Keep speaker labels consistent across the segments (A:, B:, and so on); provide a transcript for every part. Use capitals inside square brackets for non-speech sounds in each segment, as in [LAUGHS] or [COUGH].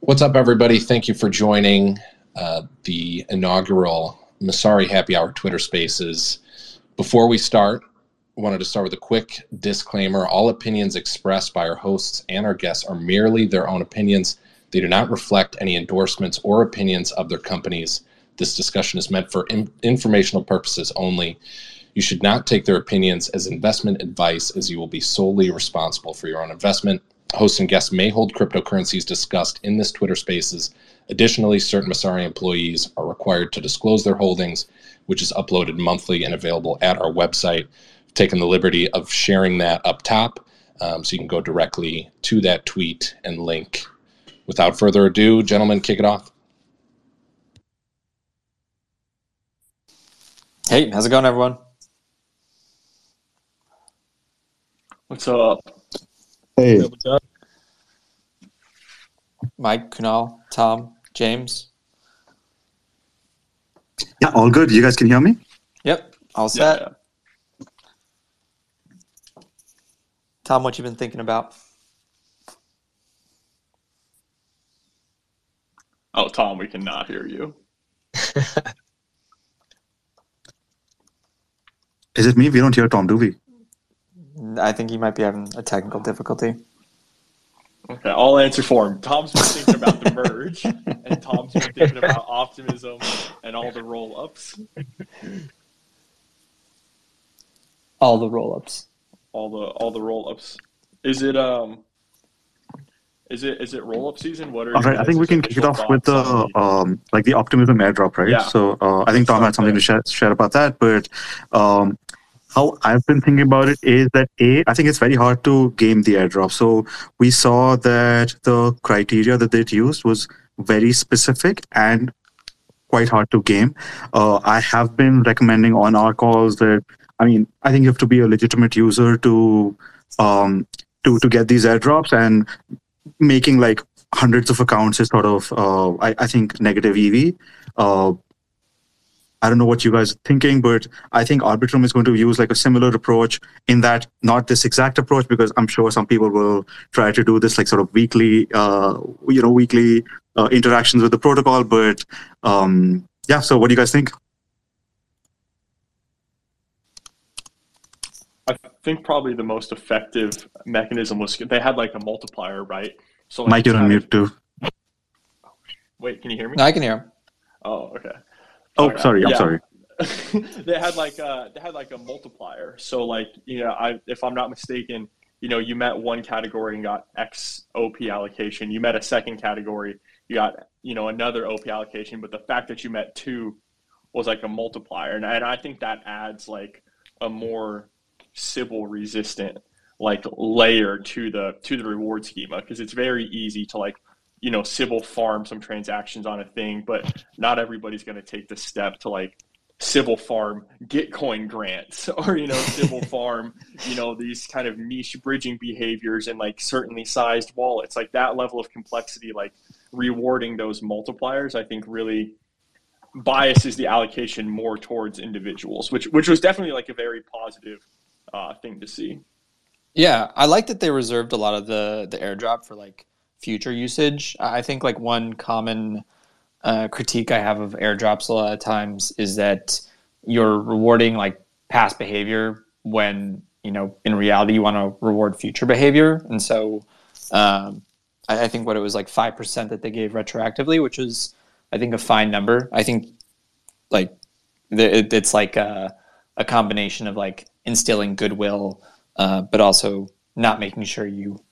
A: What's up, everybody? Thank you for joining uh, the inaugural Messari Happy Hour Twitter Spaces. Before we start, I wanted to start with a quick disclaimer. All opinions expressed by our hosts and our guests are merely their own opinions. They do not reflect any endorsements or opinions of their companies. This discussion is meant for in- informational purposes only. You should not take their opinions as investment advice, as you will be solely responsible for your own investment. Hosts and guests may hold cryptocurrencies discussed in this Twitter Spaces. Additionally, certain Messari employees are required to disclose their holdings, which is uploaded monthly and available at our website. I've taken the liberty of sharing that up top, um, so you can go directly to that tweet and link. Without further ado, gentlemen, kick it off.
B: Hey, how's it going, everyone?
C: What's up?
D: Hey,
B: Mike, Kunal, Tom, James.
D: yeah, all good. You guys can hear me?
B: Yep, all
C: Yeah,
B: set.
C: yeah.
B: Tom, what you been thinking about?
C: Oh, Tom, we cannot hear you. [LAUGHS]
D: Is it me? We don't hear Tom, do we?
B: I think he might be having a technical difficulty.
C: Okay, I'll answer for him. Tom's been thinking about the merge, and Tom's been thinking about optimism and all the roll ups,
B: All the roll-ups.
C: all the all the roll ups. Is it um? Is it is it roll up season? What are
D: All right, I think we can kick it off with the um, like the optimism airdrop, right?
C: Yeah.
D: So uh, I think Tom had something to share, share about that, but um, how I've been thinking about it is that a I think it's very hard to game the airdrop. So we saw that the criteria that they'd used was very specific and quite hard to game. Uh, I have been recommending on our calls that I mean I think you have to be a legitimate user to um, to to get these airdrops and making like hundreds of accounts is sort of uh, I, I think negative EV. Uh, I don't know what you guys are thinking, but I think Arbitrum is going to use like a similar approach in that not this exact approach because I'm sure some people will try to do this like sort of weekly, uh, you know, weekly uh, interactions with the protocol. But um, yeah, so what do you guys think?
C: I think probably the most effective mechanism was they had like a multiplier, right? So like,
D: Mike, you're on mute too.
C: Wait, can you hear me?
B: No, I can hear him.
C: Oh, okay.
D: Oh,
C: Okay,
D: sorry, I'm
C: yeah.
D: sorry. [LAUGHS]
C: they had like uh they had like a multiplier. So like you know, I if I'm not mistaken, you know, you met one category and got X OP allocation. You met a second category, you got you know another OP allocation. But the fact that you met two was like a multiplier, and, and I think that adds like a more Sybil resistant like layer to the to the reward schema because it's very easy to like you know Sybil farm some transactions on a thing, but not everybody's going to take the step to like Sybil farm Gitcoin grants [LAUGHS] or you know Sybil [LAUGHS] farm you know these kind of niche bridging behaviors and like certainly sized wallets. Like that level of complexity like rewarding those multipliers I think really biases the allocation more towards individuals which which was definitely like a very positive uh, thing to see.
B: Yeah, I like that they reserved a lot of the the airdrop for like future usage. I think like one common uh, critique I have of airdrops a lot of times is that you're rewarding like past behavior when you know in reality you want to reward future behavior, and so um, I, I think what it was like five percent that they gave retroactively, which is I think a fine number. I think like it, it's like a, a combination of like instilling goodwill uh, but also not making sure you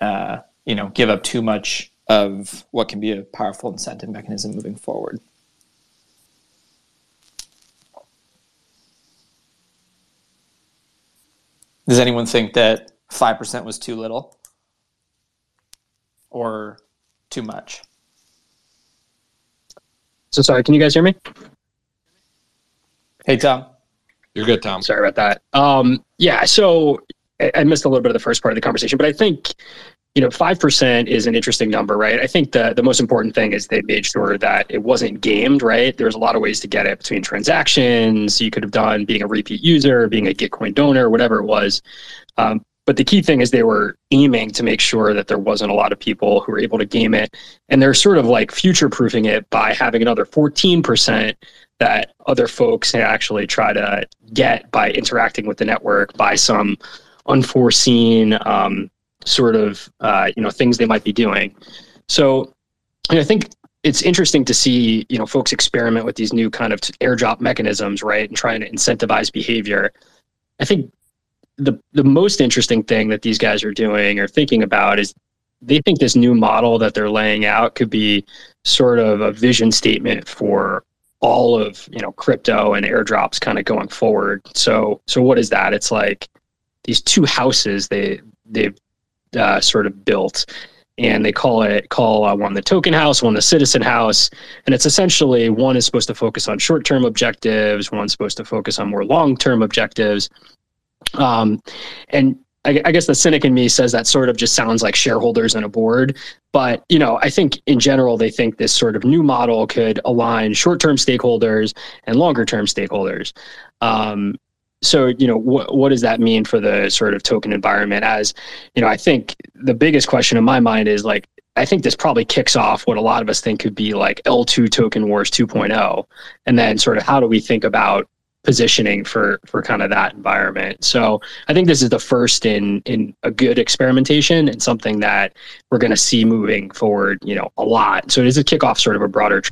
B: uh, you know give up too much of what can be a powerful incentive mechanism moving forward. Does anyone think that five percent was too little or too much?
E: So sorry, can you guys hear me?
B: Hey Tom.
A: You're good, Tom.
E: Sorry about that. Um, yeah, so I I missed a little bit of the first part of the conversation, but I think you know five percent is an interesting number, right? I think the the most important thing is they made sure that it wasn't gamed, right? There's a lot of ways to get it between transactions. You could have done being a repeat user, being a Gitcoin donor, whatever it was. Um,
F: but the key thing is they were aiming to make sure that there wasn't a lot of people who were able to game it. And they're sort of like future proofing it by having another 14% that other folks actually try to get by interacting with the network by some unforeseen um, sort of uh, you know things they might be doing. So I think it's interesting to see you know folks experiment with these new kind of airdrop mechanisms, right, and trying to incentivize behavior. I think the the most interesting thing that these guys are doing or thinking about is they think this new model that they're laying out could be sort of a vision statement for all of you know crypto and airdrops kind of going forward. So so what is that? It's like these two houses they they've uh, sort of built. And they call it call uh, one the token house one the citizen house. And it's essentially one is supposed to focus on short-term objectives one's supposed to focus on more long-term objectives. Um, and I, I, guess the cynic in me says that sort of just sounds like shareholders and a board. But you know i think in general they think this sort of new model could align short-term stakeholders and longer-term stakeholders. Um, so you know what what does that mean for the sort of token environment? As you know i think the biggest question in my mind is like i think this probably kicks off what a lot of us think could be like l2 token wars 2.0 and then sort of how do we think about positioning for for kind of that environment? So i think this is the first in in a good experimentation and something that we're going to see moving forward you know a lot. So it is a kickoff sort of a broader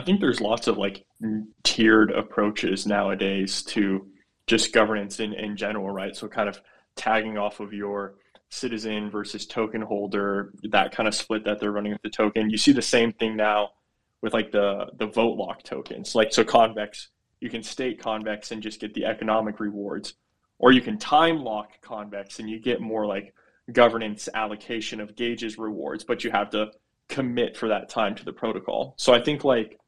C: I think there's lots of like tiered approaches nowadays to just governance in, in general, right? So kind of tagging off of your citizen versus token holder, that kind of split that they're running with the token. You see the same thing now with like the the vote lock tokens. Like so convex, you can stake convex and just get the economic rewards. Or you can time lock convex and you get more like governance allocation of gauges rewards, but you have to commit for that time to the protocol. So I think like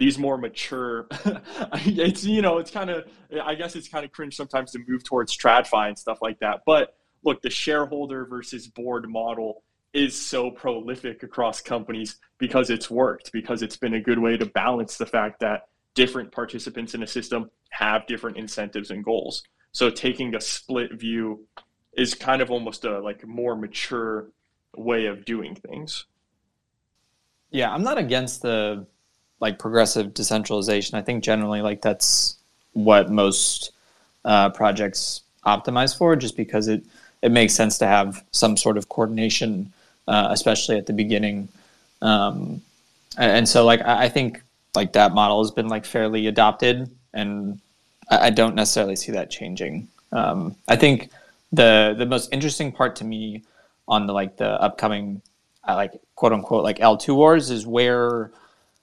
C: these more mature [LAUGHS] it's you know it's kind of i guess it's kind of cringe sometimes to move towards tradfi and stuff like that but look the shareholder versus board model is so prolific across companies because it's worked because it's been a good way to balance the fact that different participants in a system have different incentives and goals. So taking a split view is kind of almost a like more mature way of doing things.
B: Yeah i'm not against the like progressive decentralization. I think generally like that's what most uh, projects optimize for, just because it it makes sense to have some sort of coordination, uh, especially at the beginning. Um, and so like I think like that model has been like fairly adopted, and I, don't necessarily see that changing. Um, I think the the most interesting part to me on the like the upcoming uh, like quote unquote like L2 wars is where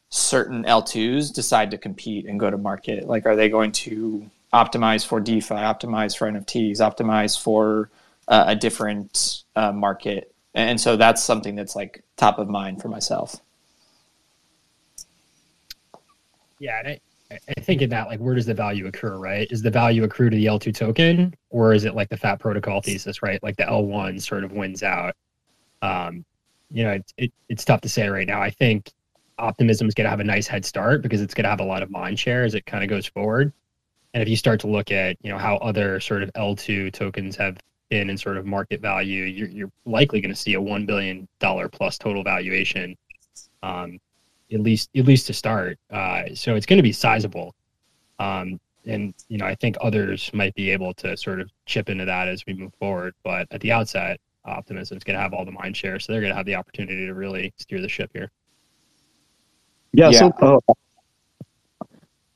B: certain L2s decide to compete and go to market? Like, are they going to optimize for DeFi, optimize for NFTs, optimize for uh, a different uh, market? And so that's something that's like top of mind for myself.
F: Yeah, and I, I think in that, like, where does the value accrue, right? Is the value accrue to the L2 token, or is it like the fat protocol thesis, right? Like the L1 sort of wins out. Um, you know, it, it, it's tough to say right now. I think optimism is going to have a nice head start because it's going to have a lot of mind share as it kind of goes forward. And if you start to look at, you know, how other sort of L2 tokens have been in sort of market value, you're, you're likely going to see a $1 billion plus total valuation, um, at least, at least to start. Uh, so it's going to be sizable. Um, and, you know, I think others might be able to sort of chip into that as we move forward. But at the outset, optimism is going to have all the mind share. So they're going to have the opportunity to really steer the ship here.
D: Yeah. yeah. So, uh,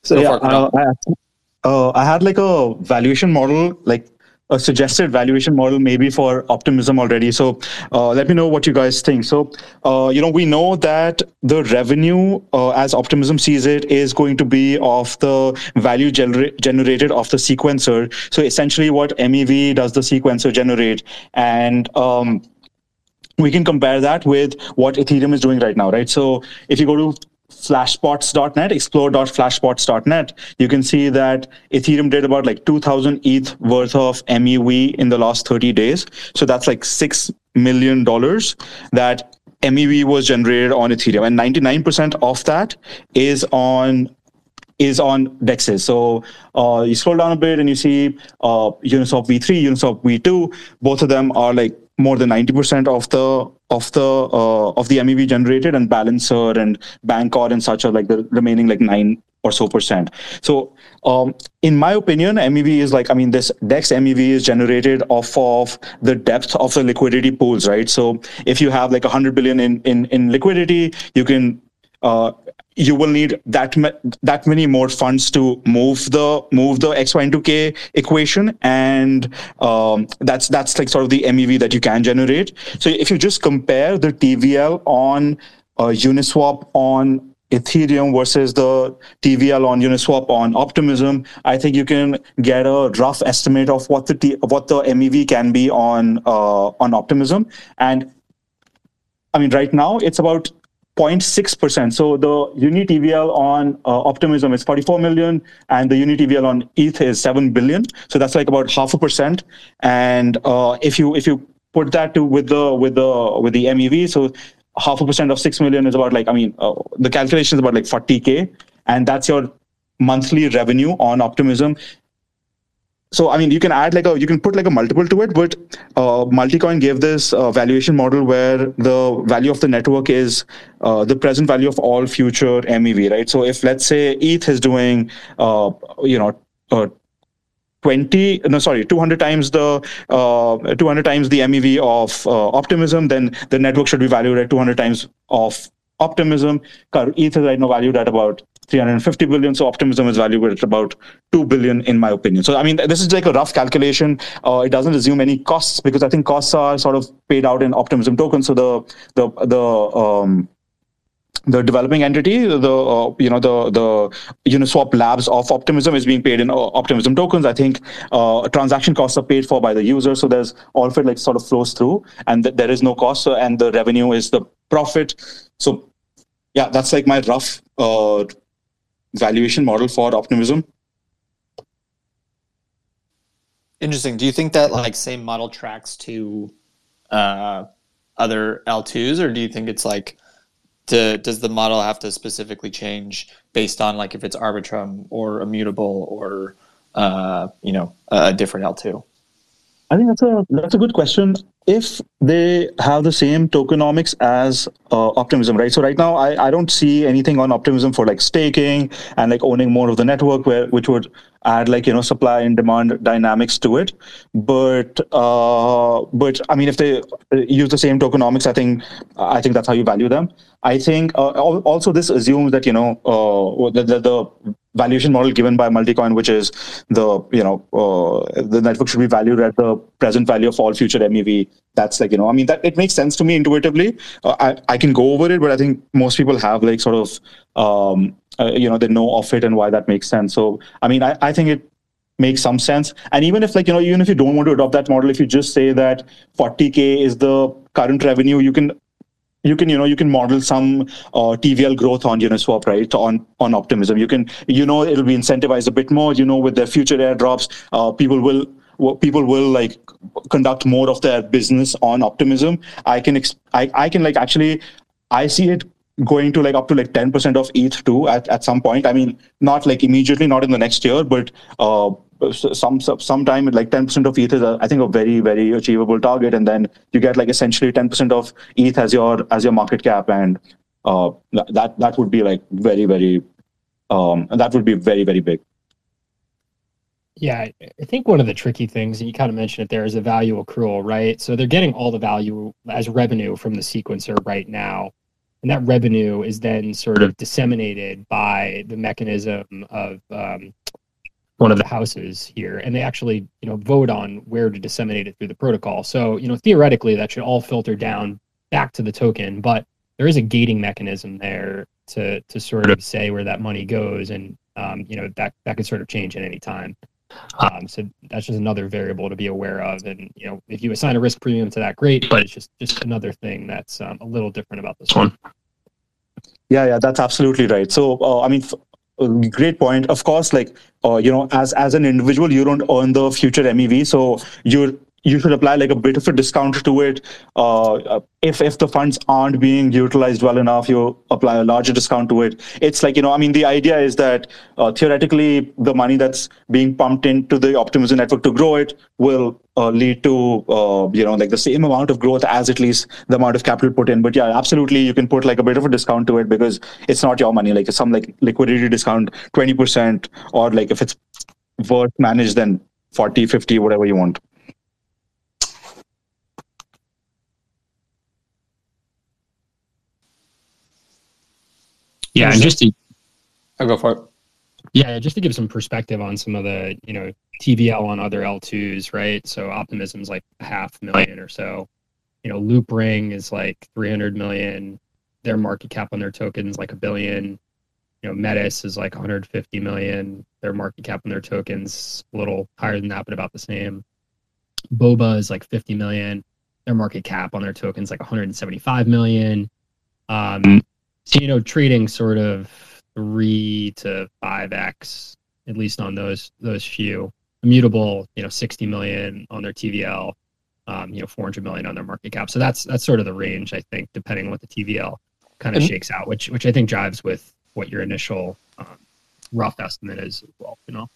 D: so yeah, uh, I, uh, I had like a valuation model, like a suggested valuation model maybe for optimism already. So uh, let me know what you guys think. So uh, you know we know that the revenue uh, as optimism sees it is going to be of the value gener- generated of the sequencer. So essentially what mev does the sequencer generate. And um, we can compare that with what ethereum is doing right now right? So if you go to flashbots.net, explore.flashbots.net, you can see that Ethereum did about like 2000 ETH worth of MEV in the last 30 days. So that's like $6 million that MEV was generated on Ethereum. And 99% of that is on is on dexes. So uh, you scroll down a bit and you see uh, Uniswap v3, Uniswap v2. Both of them are like more than 90% of the of the uh, of the MEV generated, and Balancer and Bancor and such are like the remaining like nine or so percent. So, um, in my opinion, MEV is like I mean, this Dex MEV is generated off of the depth of the liquidity pools, right? So, if you have like 100 billion in in in liquidity, you can uh, you will need that that many more funds to move the move the x y into k equation and um, that's that's like sort of the mev that you can generate so if you just compare the tvl on uh, uniswap on Ethereum versus the TVL on Uniswap on Optimism, I think you can get a rough estimate of what the T, what the MEV can be on uh, on Optimism. And I mean, right now it's about 0.6%. So the Uni TVL on uh, Optimism is 44 million, and the Uni TVL on ETH is 7 billion. So that's like about half a percent. And uh, if you if you put that to with the with the with the MEV, so half a percent of six million is about like I mean uh, the calculation is about like 40k, and that's your monthly revenue on Optimism so i mean you can add like a you can put like a multiple to it but uh, multicoin gave this uh, valuation model where the value of the network is uh, the present value of all future mev right? So if let's say eth is doing uh, you know uh, 20 no sorry 200 times the uh, 200 times the mev of optimism then the network should be valued at 200 times of optimism eth is right now valued at about 350 billion. So optimism is valued at about 2 billion, in my opinion. So, I mean, this is like a rough calculation. Uh, it doesn't assume any costs because I think costs are sort of paid out in optimism tokens. So the, the, the, um, the developing entity, the uh, you know the the Uniswap Labs of Optimism is being paid in uh, Optimism tokens. I think uh, transaction costs are paid for by the user, so there's all of it like sort of flows through, and th- there is no cost, so, and the revenue is the profit. So yeah, that's like my rough uh, valuation model for optimism.
B: Interesting. Do you think that like same model tracks to uh, other L2s, or do you think it's like to, does the model have to specifically change based on like if it's Arbitrum or immutable or uh, you know a different L2?
D: I think that's a that's a good question. If they have the same tokenomics as uh, Optimism, right? So right now, I, I don't see anything on Optimism for like staking and like owning more of the network, where which would add like you know supply and demand dynamics to it. But uh, but I mean, if they use the same tokenomics, I think I think that's how you value them. I think uh, also this assumes that you know uh, the, the, the valuation model given by Multicoin, which is the you know uh, the network should be valued at the present value of all future MEV. That's like you know I mean that it makes sense to me intuitively. Uh, I I can go over it, but I think most people have like sort of um, uh, you know they know of it and why that makes sense. So I mean I I think it makes some sense. And even if like you know even if you don't want to adopt that model, if you just say that 40k is the current revenue, you can you can you know you can model some uh, tvl growth on uniswap right on on optimism. You can you know it'll be incentivized a bit more you know with their future airdrops. Uh, people will people will like conduct more of their business on optimism. I can exp- I, I can like actually i see it going to like up to like 10% of eth too at, at some point. I mean not like immediately not in the next year but uh, some sometime like 10% of ETH is I think a very very achievable target, and then you get like essentially 10% of ETH as your as your market cap, and uh, that that would be like very very um, that would be very very big.
E: Yeah, I think one of the tricky things, and you kind of mentioned it there, is a value accrual, right? So they're getting all the value as revenue from the sequencer right now. And that revenue is then sort of disseminated by the mechanism of um, one of the houses here and they actually you know vote on where to disseminate it through the protocol. So you know theoretically that should all filter down back to the token but there is a gating mechanism there to to sort of say where that money goes and um, you know that that could sort of change at any time. Um, so that's just another variable to be aware of and you know if you assign a risk premium to that great but it's just just another thing that's um, a little different about this one.
D: yeah yeah that's absolutely right. So uh, i mean great point. Of course like uh, you know as as an individual you don't earn the future mev so you're you should apply like a bit of a discount to it. Uh, if if the funds aren't being utilized well enough, you apply a larger discount to it. It's like you know, I mean, the idea is that uh, theoretically, the money that's being pumped into the optimism network to grow it will uh, lead to uh, you know like the same amount of growth as at least the amount of capital put in. But yeah, absolutely, you can put like a bit of a discount to it because it's not your money. Like some like liquidity discount, twenty percent, or like if it's worth managed, then 40, 50, whatever you want.
F: Yeah, and just to
B: I'll go for it.
F: yeah, just to give some perspective on some of the you know TVL on other L2s, right? So Optimism's like a half million or so. You know, Loopring is like 300 million. Their market cap on their tokens like a billion. You know, Metis is like 150 million. Their market cap on their tokens a little higher than that, but about the same. Boba is like 50 million. Their market cap on their tokens like 175 million. Um, so you know, trading sort of three to five x at least on those those few. Immutable, you know, 60 million on their TVL, um, you know, 400 million on their market cap. So that's that's sort of the range I think, depending on what the TVL kind of shakes out, which which I think drives with what your initial um, rough estimate is as well. You know.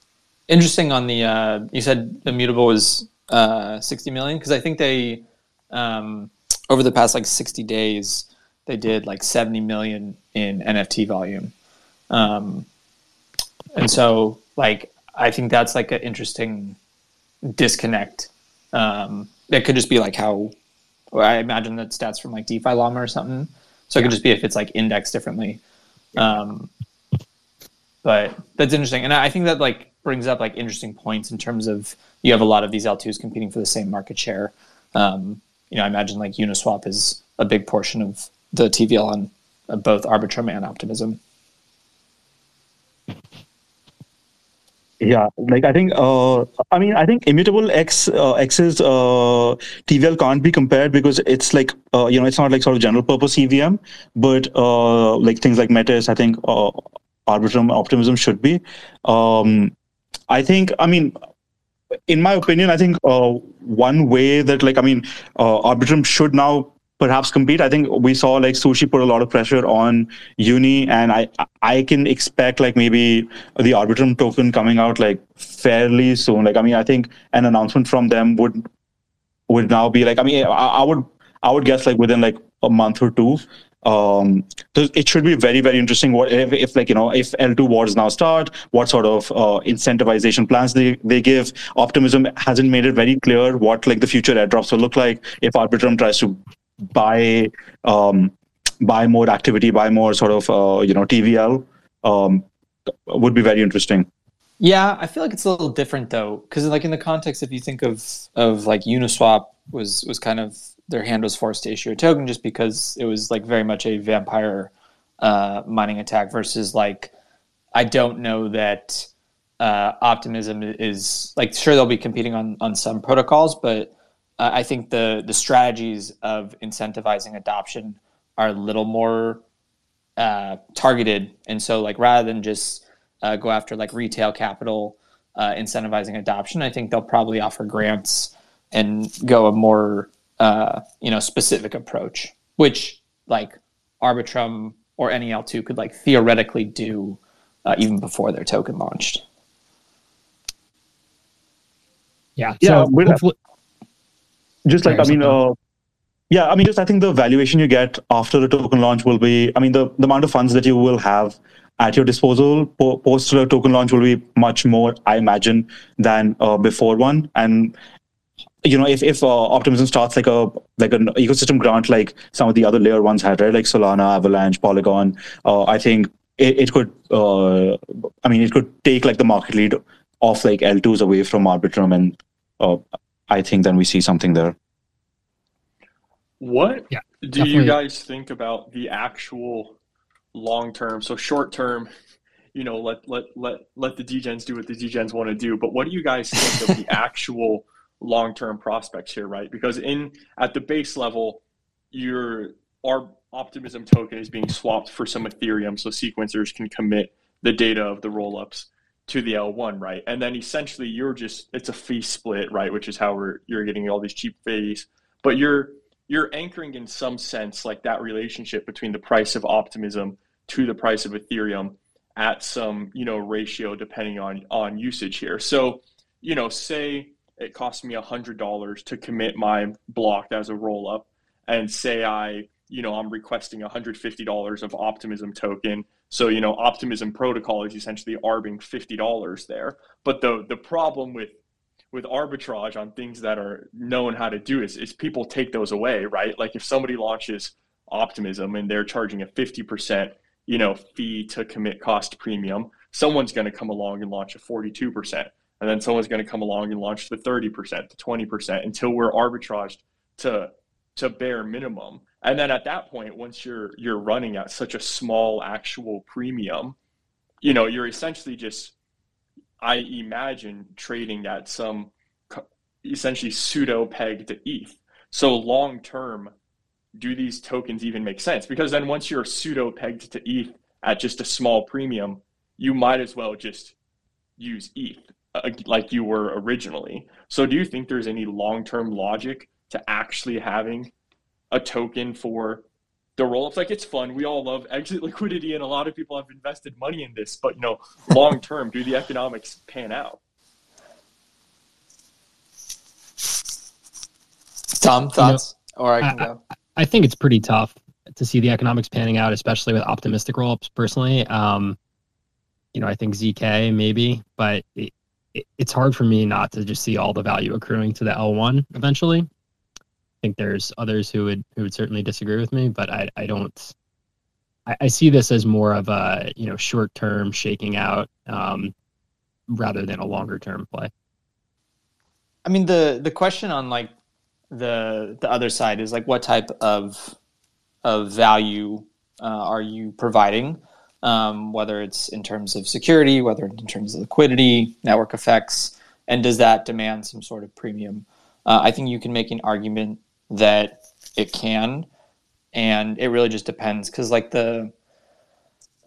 B: Interesting on the uh, you said immutable was uh, 60 million because I think they um, over the past like 60 days they did like 70 million in NFT volume, um, and so like I think that's like an interesting disconnect. Um, it could just be like how I imagine that stats from like DeFi Llama or something. So it could just be if it's like indexed differently. Um, but that's interesting and i think that like brings up like interesting points in terms of you have a lot of these l2s competing for the same market share um, you know i imagine like uniswap is a big portion of the tvl on uh, both arbitrum and optimism
D: Yeah, like I think, uh, I mean, I think immutable X uh, X's uh, TVL can't be compared because it's like, uh, you know, it's not like sort of general purpose EVM, but uh, like things like Metis, I think uh, Arbitrum Optimism should be. Um, I think, I mean, in my opinion, I think uh, one way that like, I mean, uh, Arbitrum should now perhaps compete. I think we saw like Sushi put a lot of pressure on Uni, and I I can expect like maybe the Arbitrum token coming out like fairly soon. Like I mean, I think an announcement from them would would now be like I mean, I, I would I would guess like within like a month or two. Um, so it should be very very interesting. What if, if like you know if L2 wars now start? What sort of uh, incentivization plans they they give? Optimism hasn't made it very clear what like the future airdrops will look like if Arbitrum tries to buy um, buy more activity, buy more sort of uh, you know TVL. Um, would be very interesting.
B: yeah i feel like it's a little different though because like in the context if you think of of like uniswap was was kind of their hand was forced to issue a token just because it was like very much a vampire uh, mining attack versus like I don't know that uh, optimism is like sure they'll be competing on on some protocols, but uh, I think the the strategies of incentivizing adoption are a little more uh, targeted, and so like rather than just uh, go after like retail capital uh, incentivizing adoption, I think they'll probably offer grants and go a more uh, you know specific approach, which like Arbitrum or NEL2 could like theoretically do uh, even before their token launched.
F: Yeah.
D: Yeah,
F: So
D: but-
F: hopefully,
D: just like I mean, uh, yeah, I mean, just I think the valuation you get after the token launch will be, I mean, the, the amount of funds that you will have at your disposal po- post the token launch will be much more, I imagine, than uh, before one. And you know, if if uh, Optimism starts like a like an ecosystem grant, like some of the other layer ones had, right, like Solana, Avalanche, Polygon, uh, I think it, it could, uh, I mean, it could take like the market lead off like L2s away from Arbitrum, and uh, I think then we see something there.
C: What
F: Yeah,
C: do
F: definitely.
C: you guys think about the actual long term? So short term, you know, let let let let the degens do what the degens want to do. But what do you guys think of the [LAUGHS] actual long term prospects here, right? Because in at the base level, your our optimism token is being swapped for some Ethereum, so sequencers can commit the data of the rollups. To the L1, right? And then essentially you're just it's a fee split, right? Which is how we're you're getting all these cheap fees, but you're you're anchoring in some sense like that relationship between the price of optimism to the price of Ethereum at some you know ratio depending on on usage here. So you know, say it costs me a hundred dollars to commit my block as a roll up, and say I you know I'm requesting $150 of optimism token so you know, Optimism Protocol is essentially arbing fifty dollars there. But the the problem with with arbitrage on things that are known how to do is, is people take those away, right? Like if somebody launches Optimism and they're charging a fifty percent, you know, fee to commit cost premium, someone's going to come along and launch a forty two percent, and then someone's going to come along and launch the thirty percent, the twenty percent, until we're arbitraged to to bare minimum and then at that point once you're you're running at such a small actual premium you know you're essentially just i imagine trading at some essentially pseudo peg to eth so long term do these tokens even make sense? Because then once you're pseudo pegged to eth at just a small premium you might as well just use eth uh, like you were originally. So do you think there's any long term logic to actually having a token for the roll-ups. Like it's fun. We all love exit liquidity, and a lot of people have invested money in this. But you know, long term, do the economics pan out?
B: Tom, thoughts? You know, or I can
F: I,
B: go.
F: I think it's pretty tough to see the economics panning out, especially with optimistic roll-ups. Personally, um, you know, I think zk maybe, but it, it, it's hard for me not to just see all the value accruing to the L1 eventually think there's others who would who would certainly disagree with me, but I I don't. I, I see this as more of a you know short term shaking out um, rather than a longer term play.
B: I mean the the question on like the the other side is like what type of of value uh, are you providing? Um, whether it's in terms of security, whether it's in terms of liquidity, network effects, and does that demand some sort of premium? Uh, I think you can make an argument that it can and it really just depends because like the,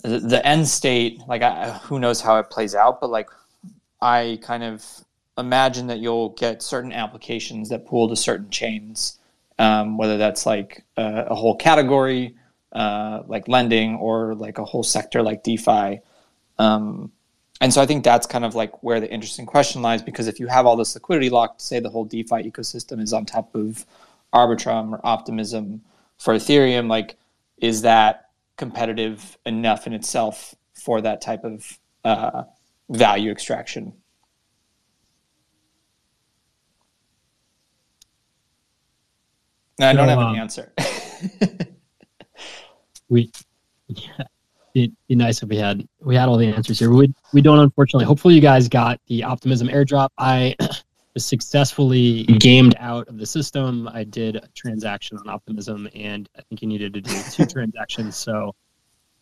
B: the end state like I, who knows how it plays out but like i kind of imagine that you'll get certain applications that pool to certain chains um, whether that's like a, a whole category uh, like lending or like a whole sector like defi. Um, and so i think that's kind of like where the interesting question lies because if you have all this liquidity locked say the whole defi ecosystem is on top of Arbitrum or Optimism for Ethereum, like is that competitive enough in itself for that type of uh, value extraction? I don't have an um, answer. [LAUGHS]
F: we, yeah, it'd be nice if we had we had all the answers here. We we don't, unfortunately. Hopefully, you guys got the Optimism airdrop. I was successfully gamed out of the system. I did a transaction on Optimism, and I think you needed to do two [LAUGHS] transactions. So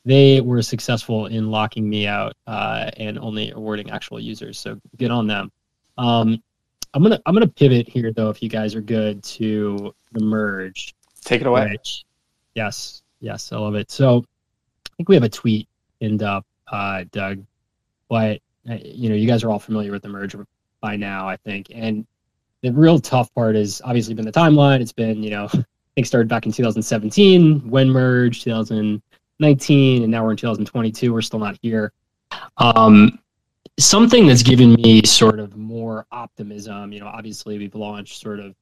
F: they were successful in locking me out uh, and only awarding actual users. So good on them. Um, I'm gonna I'm gonna pivot here though, if you guys are good to the merge.
B: Take it away.
F: Which, yes, yes, I love it. So I think we have a tweet pinned up, uh, Doug. But uh, you know, you guys are all familiar with the merge by now, I think. And the real tough part has obviously been the timeline. It's been, you know, [LAUGHS] I think started back in 2017, when merged, 2019, and now we're in 2022. We're still not here. Um, something that's given me sort of more optimism, you know, obviously we've launched sort of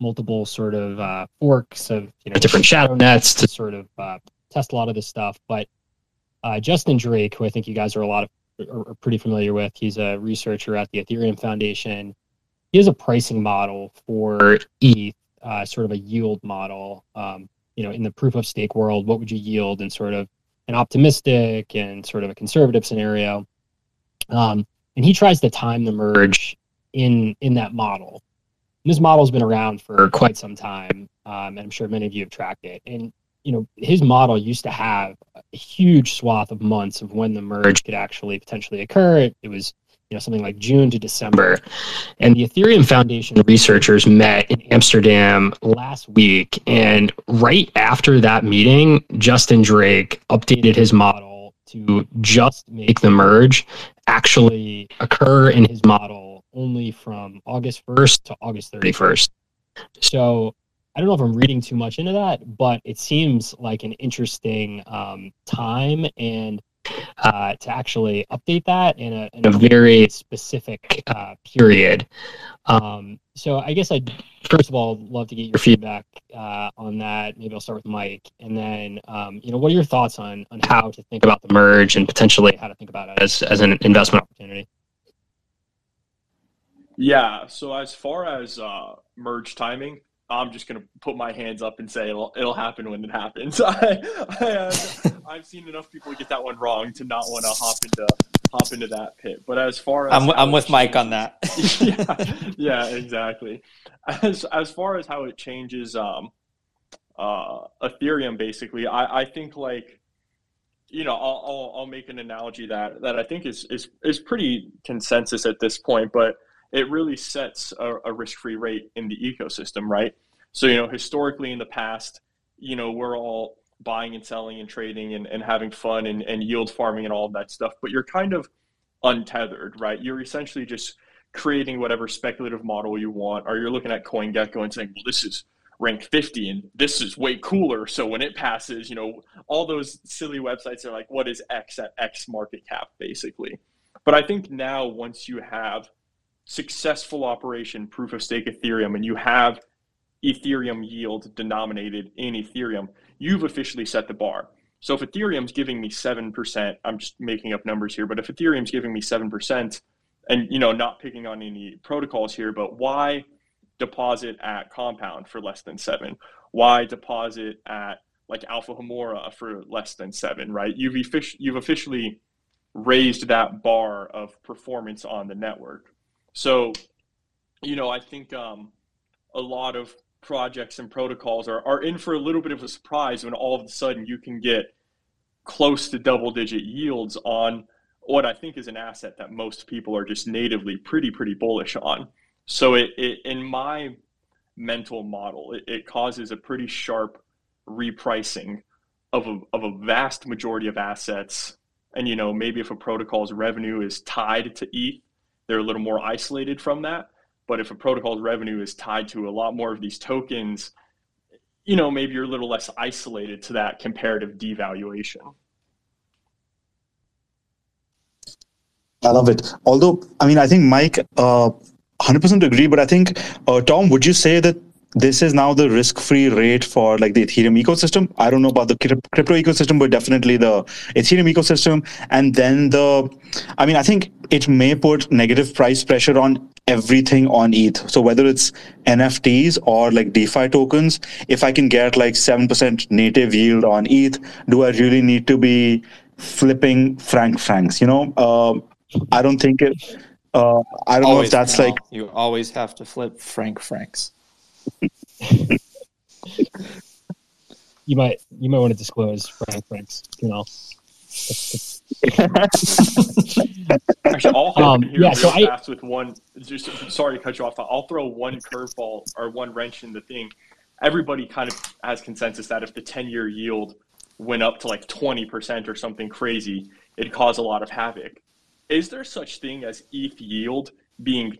F: multiple sort of uh, forks of, you know, different shadow nets to sort of uh, test a lot of this stuff. But uh, Justin Drake, who I think you guys are a lot of are, pretty familiar with. He's a researcher at the Ethereum Foundation. He has a pricing model for ETH, uh, sort of a yield model. Um, you know, in the proof of stake world, what would you yield in sort of an optimistic and sort of a conservative scenario? Um, and he tries to time the merge in in that model. And this model's been around for quite some time, um, and I'm sure many of you have tracked it. And you know, his model used to have a huge swath of months of when the merge could actually potentially occur. It, was, you know, something like June to December. And the Ethereum Foundation researchers met in Amsterdam last week. And right after that meeting, Justin Drake updated his model to just make the merge actually occur in his model only from August 1st to August 31st. So I don't know if I'm reading too much into that, but it seems like an interesting um, time and uh, to actually update that in a, in a very specific uh, period. Um, so I guess I'd first of all love to get your feedback uh, on that. Maybe I'll start with Mike, and then um, you know what are your thoughts on on how to think about the merge and potentially how to think about it as as an investment opportunity.
C: Yeah. So as far as uh, merge timing, I'm just gonna put my hands up and say it'll it'll happen when it happens. [LAUGHS] I, I have seen enough people get that one wrong to not want to hop into hop into that pit. But as far
B: as I'm, I'm with Mike on that. [LAUGHS]
C: yeah, yeah, exactly. As as far as how it changes um, uh, Ethereum, basically, I, I think like you know I'll, I'll, I'll make an analogy that that I think is is is pretty consensus at this point, but it really sets a, a risk-free rate in the ecosystem, right? So, you know, historically in the past, you know, we're all buying and selling and trading and, and having fun and, and yield farming and all of that stuff, but you're kind of untethered, right? You're essentially just creating whatever speculative model you want, or you're looking at CoinGecko and saying, well, this is rank 50 and this is way cooler. So when it passes, you know, all those silly websites are like, what is X at X market cap, basically. But I think now, once you have successful operation proof of stake Ethereum and you have Ethereum yield denominated in Ethereum, you've officially set the bar. So if Ethereum's giving me 7%, I'm just making up numbers here, but if Ethereum's giving me 7%, and you know, not picking on any protocols here, but why deposit at Compound for less than 7? Why deposit at like Alpha Homora for less than 7, right? You've you've officially raised that bar of performance on the network. So, you know, I think um, a lot of projects and protocols are, are in for a little bit of a surprise when all of a sudden you can get close to double digit yields on what I think is an asset that most people are just natively pretty, pretty bullish on. So, it, it in my mental model, it, it causes a pretty sharp repricing of a, of a vast majority of assets. And, you know, maybe if a protocol's revenue is tied to ETH, they're a little more isolated from that. But if a protocol's revenue is tied to a lot more of these tokens, you know, maybe you're a little less isolated to that comparative devaluation.
D: I love it. Although, I mean, I think Mike, uh, 100% agree, but I think, uh, Tom, would you say that this is now the risk-free rate for like the ethereum ecosystem. I don't know about the crypto ecosystem but definitely the ethereum ecosystem. And then the i mean i think it may put negative price pressure on everything on eth so whether it's nfts or like defi tokens if i can get like 7% native yield on eth do i really need to be flipping franc francs you know? Uh, i don't think it uh, i don't always, know if that's like
B: you always have to flip franc francs
F: you might you might want to disclose Frank Franks, you know. [LAUGHS]
C: Actually, I'll um, yeah, so I, with one. Just sorry to cut you off. I'll throw one curveball or one wrench in the thing. Everybody kind of has consensus that if the ten-year yield went up to like twenty percent or something crazy, it'd cause a lot of havoc. Is there such thing as ETH yield being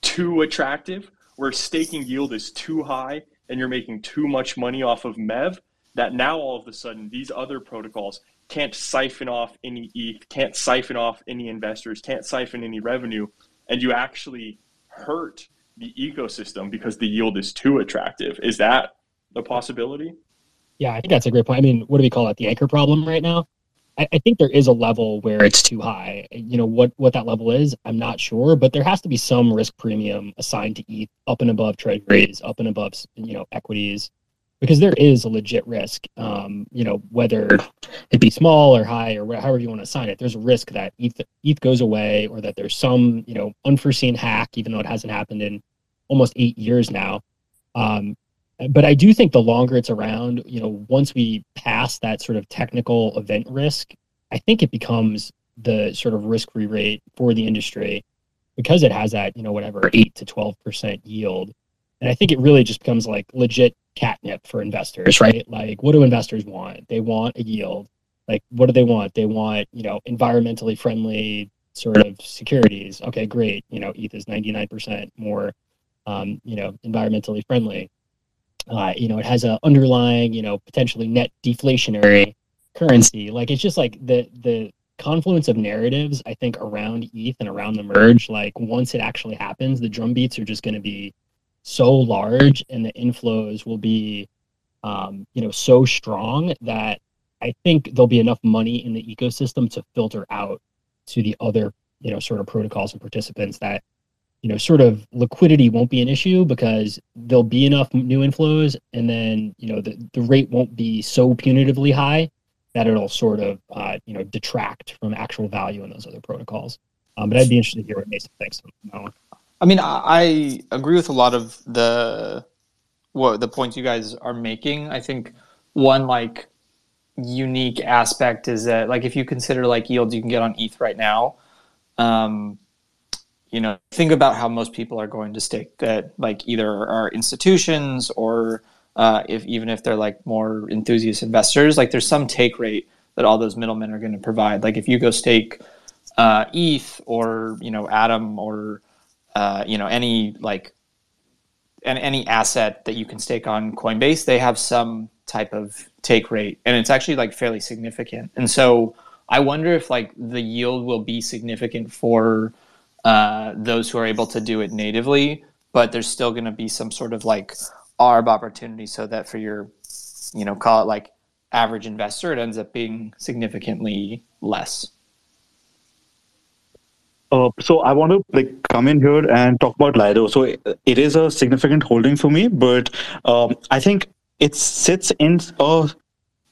C: too attractive, where staking yield is too high and you're making too much money off of MEV, that now all of a sudden these other protocols can't siphon off any ETH, can't siphon off any investors, can't siphon any revenue, and you actually hurt the ecosystem because the yield is too attractive. Is that a possibility?
F: Yeah, I think that's a great point. I mean, what do we call it? The anchor problem right now? I, I think there is a level where it's too high. You know what what that level is, I'm not sure, but there has to be some risk premium assigned to ETH up and above treasuries, up and above you know equities, because there is a legit risk. Um, you know whether it be small or high or however you want to assign it, there's a risk that ETH ETH goes away or that there's some you know unforeseen hack, even though it hasn't happened in almost eight years now. Um, but I do think the longer it's around, you know, once we pass that sort of technical event risk, I think it becomes the sort of risk free rate for the industry because it has that, you know, whatever, eight to 12% yield. And I think it really just becomes like legit catnip for investors, right? Like, what do investors want? They want a yield. Like, what do they want? They want, you know, environmentally friendly sort of securities. Okay, great. You know, ETH is 99% more, um, you know, environmentally friendly. Uh, you know, it has a underlying, you know, potentially net deflationary currency. Like it's just like the the confluence of narratives. I think around ETH and around the merge. Like once it actually happens, the drum beats are just going to be so large, and the inflows will be, um, you know, so strong that I think there'll be enough money in the ecosystem to filter out to the other, you know, sort of protocols and participants that, you know, sort of liquidity won't be an issue because there'll be enough new inflows and then, you know, the, the rate won't be so punitively high that it'll sort of, uh, you know, detract from actual value in those other protocols. Um, but I'd be interested to hear what Mason thinks.
B: I mean, I agree with a lot of the what the points you guys are making. I think one like unique aspect is that like if you consider like yields you can get on ETH right now, um, you know, think about how most people are going to stake that like either are institutions or uh, if even if they're like more enthusiast investors, like there's some take rate that all those middlemen are going to provide. Like if you go stake uh, ETH or you know Atom or uh, you know any like and any asset that you can stake on Coinbase, they have some type of take rate, and it's actually like fairly significant. And so I wonder if like the yield will be significant for uh, those who are able to do it natively, but there's still going to be some sort of like ARB opportunity, so that for your, you know, call it like average investor, it ends up being significantly less.
D: Uh, so I want to like come in here and talk about Lido. So it is a significant holding for me, but um, I think it sits in a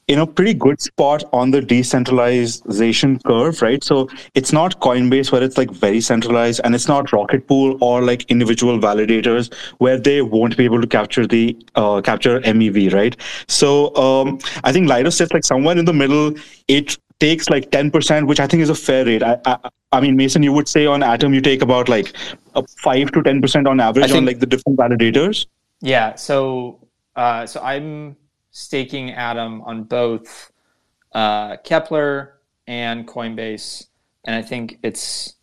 D: in a pretty good spot on the decentralization curve, right? So it's not Coinbase where it's like very centralized, and it's not Rocket Pool or like individual validators where they won't be able to capture the uh, capture MEV, right? So um, I think Lido sits like somewhere in the middle. It takes like 10%, which I think is a fair rate. I, I, I mean, Mason, you would say on Atom, you take about like a 5 to 10% on average think, on like the different validators.
B: Yeah. So, uh, so I'm staking Atom on both uh, Keplr and Coinbase. And I think it's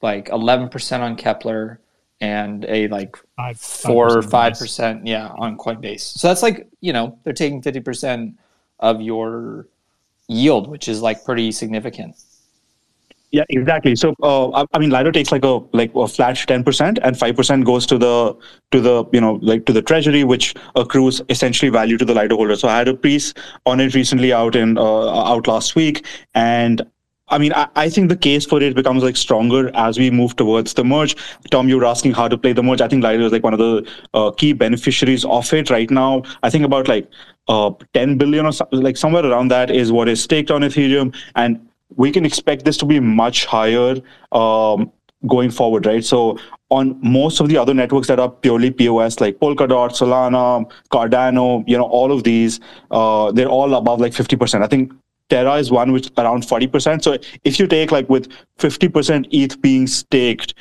B: like 11% on Keplr and a like five, four or five percent, yeah, on Coinbase. So that's like you know they're taking fifty percent of your yield, which is like pretty significant.
D: Yeah, exactly. So, uh, I mean, Lido takes like a like a flat ten percent, and five percent goes to the to the you know like to the treasury, which accrues essentially value to the Lido holder. So, I had a piece on it recently out in uh, out last week, and I mean, I, I, think the case for it becomes like stronger as we move towards the merge. Tom, you were asking how to play the merge. I think Lido is like one of the uh, key beneficiaries of it right now. I think about like uh, 10 billion or so, like somewhere around that is what is staked on Ethereum, and we can expect this to be much higher um, going forward, right? So on most of the other networks that are purely POS, like Polkadot, Solana, Cardano, you know, all of these, uh, they're all above like 50%. I think Terra is one which around 40%. So if you take like with 50% ETH being staked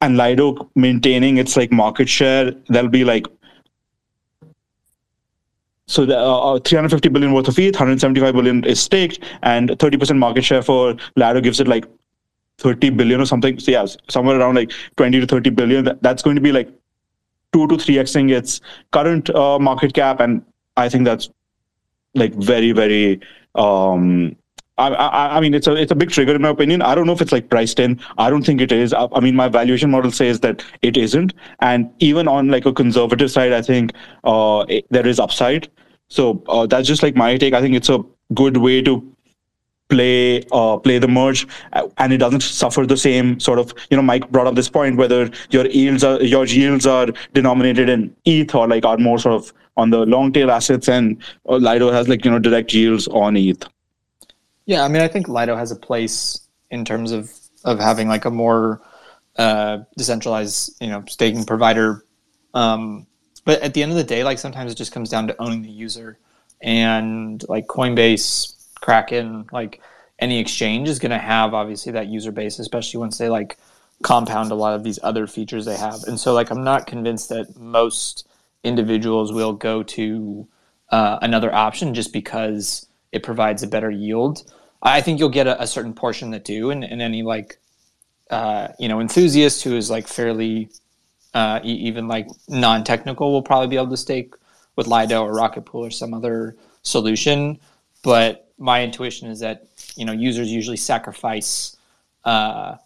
D: and Lido maintaining its like market share, there'll be like so the uh, uh 350 billion worth of ETH, 175 billion is staked, and 30% market share for Lido gives it like 30 billion or something. So yeah, somewhere around like 20 to 30 billion. That, that's going to be like two to three xing its current uh, market cap, and I think that's like very very um, I, I, I, mean, it's a it's a big trigger in my opinion. I don't know if it's like priced in. I don't think it is. I, I mean, my valuation model says that it isn't. And even on like a conservative side, I think uh, it, there is upside. So uh, that's just like my take. I think it's a good way to play uh, play the merge, uh, and it doesn't suffer the same sort of. You know, Mike brought up this point whether your yields are your yields are denominated in ETH or like are more sort of on the long tail assets, and uh, Lido has like you know direct yields on ETH.
B: Yeah, I mean, I think Lido has a place in terms of of having like a more uh, decentralized, you know, staking provider. Um, but at the end of the day, like sometimes it just comes down to owning the user, and like Coinbase, Kraken, like any exchange is going to have obviously that user base, especially once they like compound a lot of these other features they have. And so, like, I'm not convinced that most individuals will go to uh, another option just because it provides a better yield. I think you'll get a, a certain portion that do, and, and any like uh, you know enthusiast who is like fairly uh, even like non-technical will probably be able to stake with Lido or Rocket Pool or some other solution. But my intuition is that you know users usually sacrifice uh,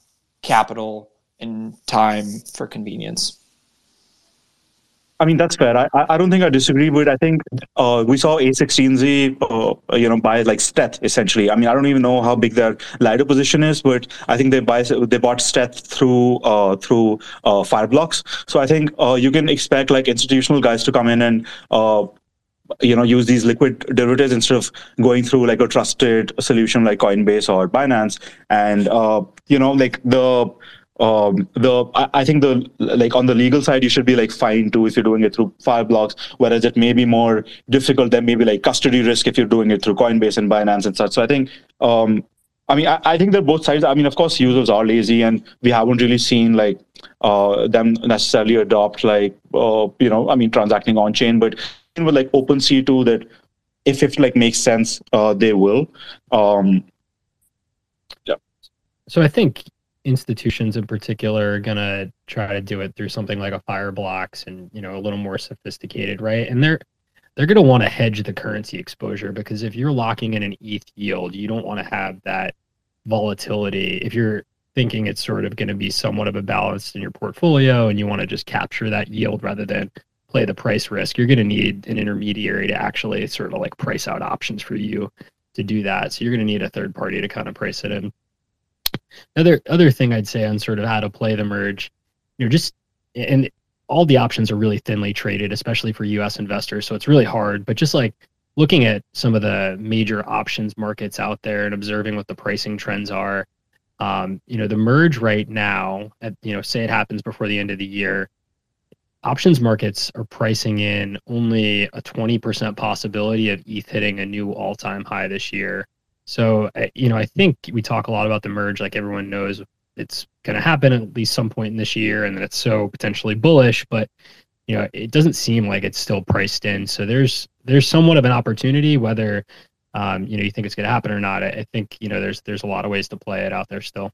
B: capital and time for convenience.
D: I mean that's fair. I, I don't think I disagree, but I think uh, we saw A16Z, uh, you know, buy like Steth essentially. I mean, I don't even know how big their Lido position is, but I think they buy they bought Steth through uh, through uh, Fireblocks. So I think uh, you can expect like institutional guys to come in and uh, you know use these liquid derivatives instead of going through like a trusted solution like Coinbase or Binance, and uh, you know like the um, the I think the like on the legal side you should be like fine too if you're doing it through Fireblocks, whereas it may be more difficult than maybe like custody risk if you're doing it through Coinbase and Binance and such. So I think um, I mean I, I think that both sides. I mean of course users are lazy and we haven't really seen like uh, them necessarily adopt like uh, you know I mean transacting on chain, but with like OpenSea2 that if it like makes sense, uh, they will. Um,
F: yeah. So I think institutions in particular are gonna try to do it through something like a Fireblocks and you know a little more sophisticated, right? And they're they're going to want to hedge the currency exposure because if you're locking in an ETH yield, you don't want to have that volatility. If you're thinking it's sort of going to be somewhat of a balance in your portfolio and you want to just capture that yield rather than play the price risk, you're going to need an intermediary to actually sort of like price out options for you to do that. So you're going to need a third party to kind of price it in. Other other thing I'd say on sort of how to play the merge, you know, just and all the options are really thinly traded, especially for U.S. investors. So it's really hard. But just like looking at some of the major options markets out there and observing what the pricing trends are, um, you know, the merge right now, at, you know, say it happens before the end of the year, options markets are pricing in only a 20% possibility of ETH hitting a new all time high this year. So, uh, you know, I think we talk a lot about the merge, like everyone knows it's going to happen at least some point in this year and that it's so potentially bullish, but you know, it doesn't seem like it's still priced in. So there's there's somewhat of an opportunity whether um, you know, you think it's going to happen or not. I, I think, you know, there's there's a lot of ways to play it out there still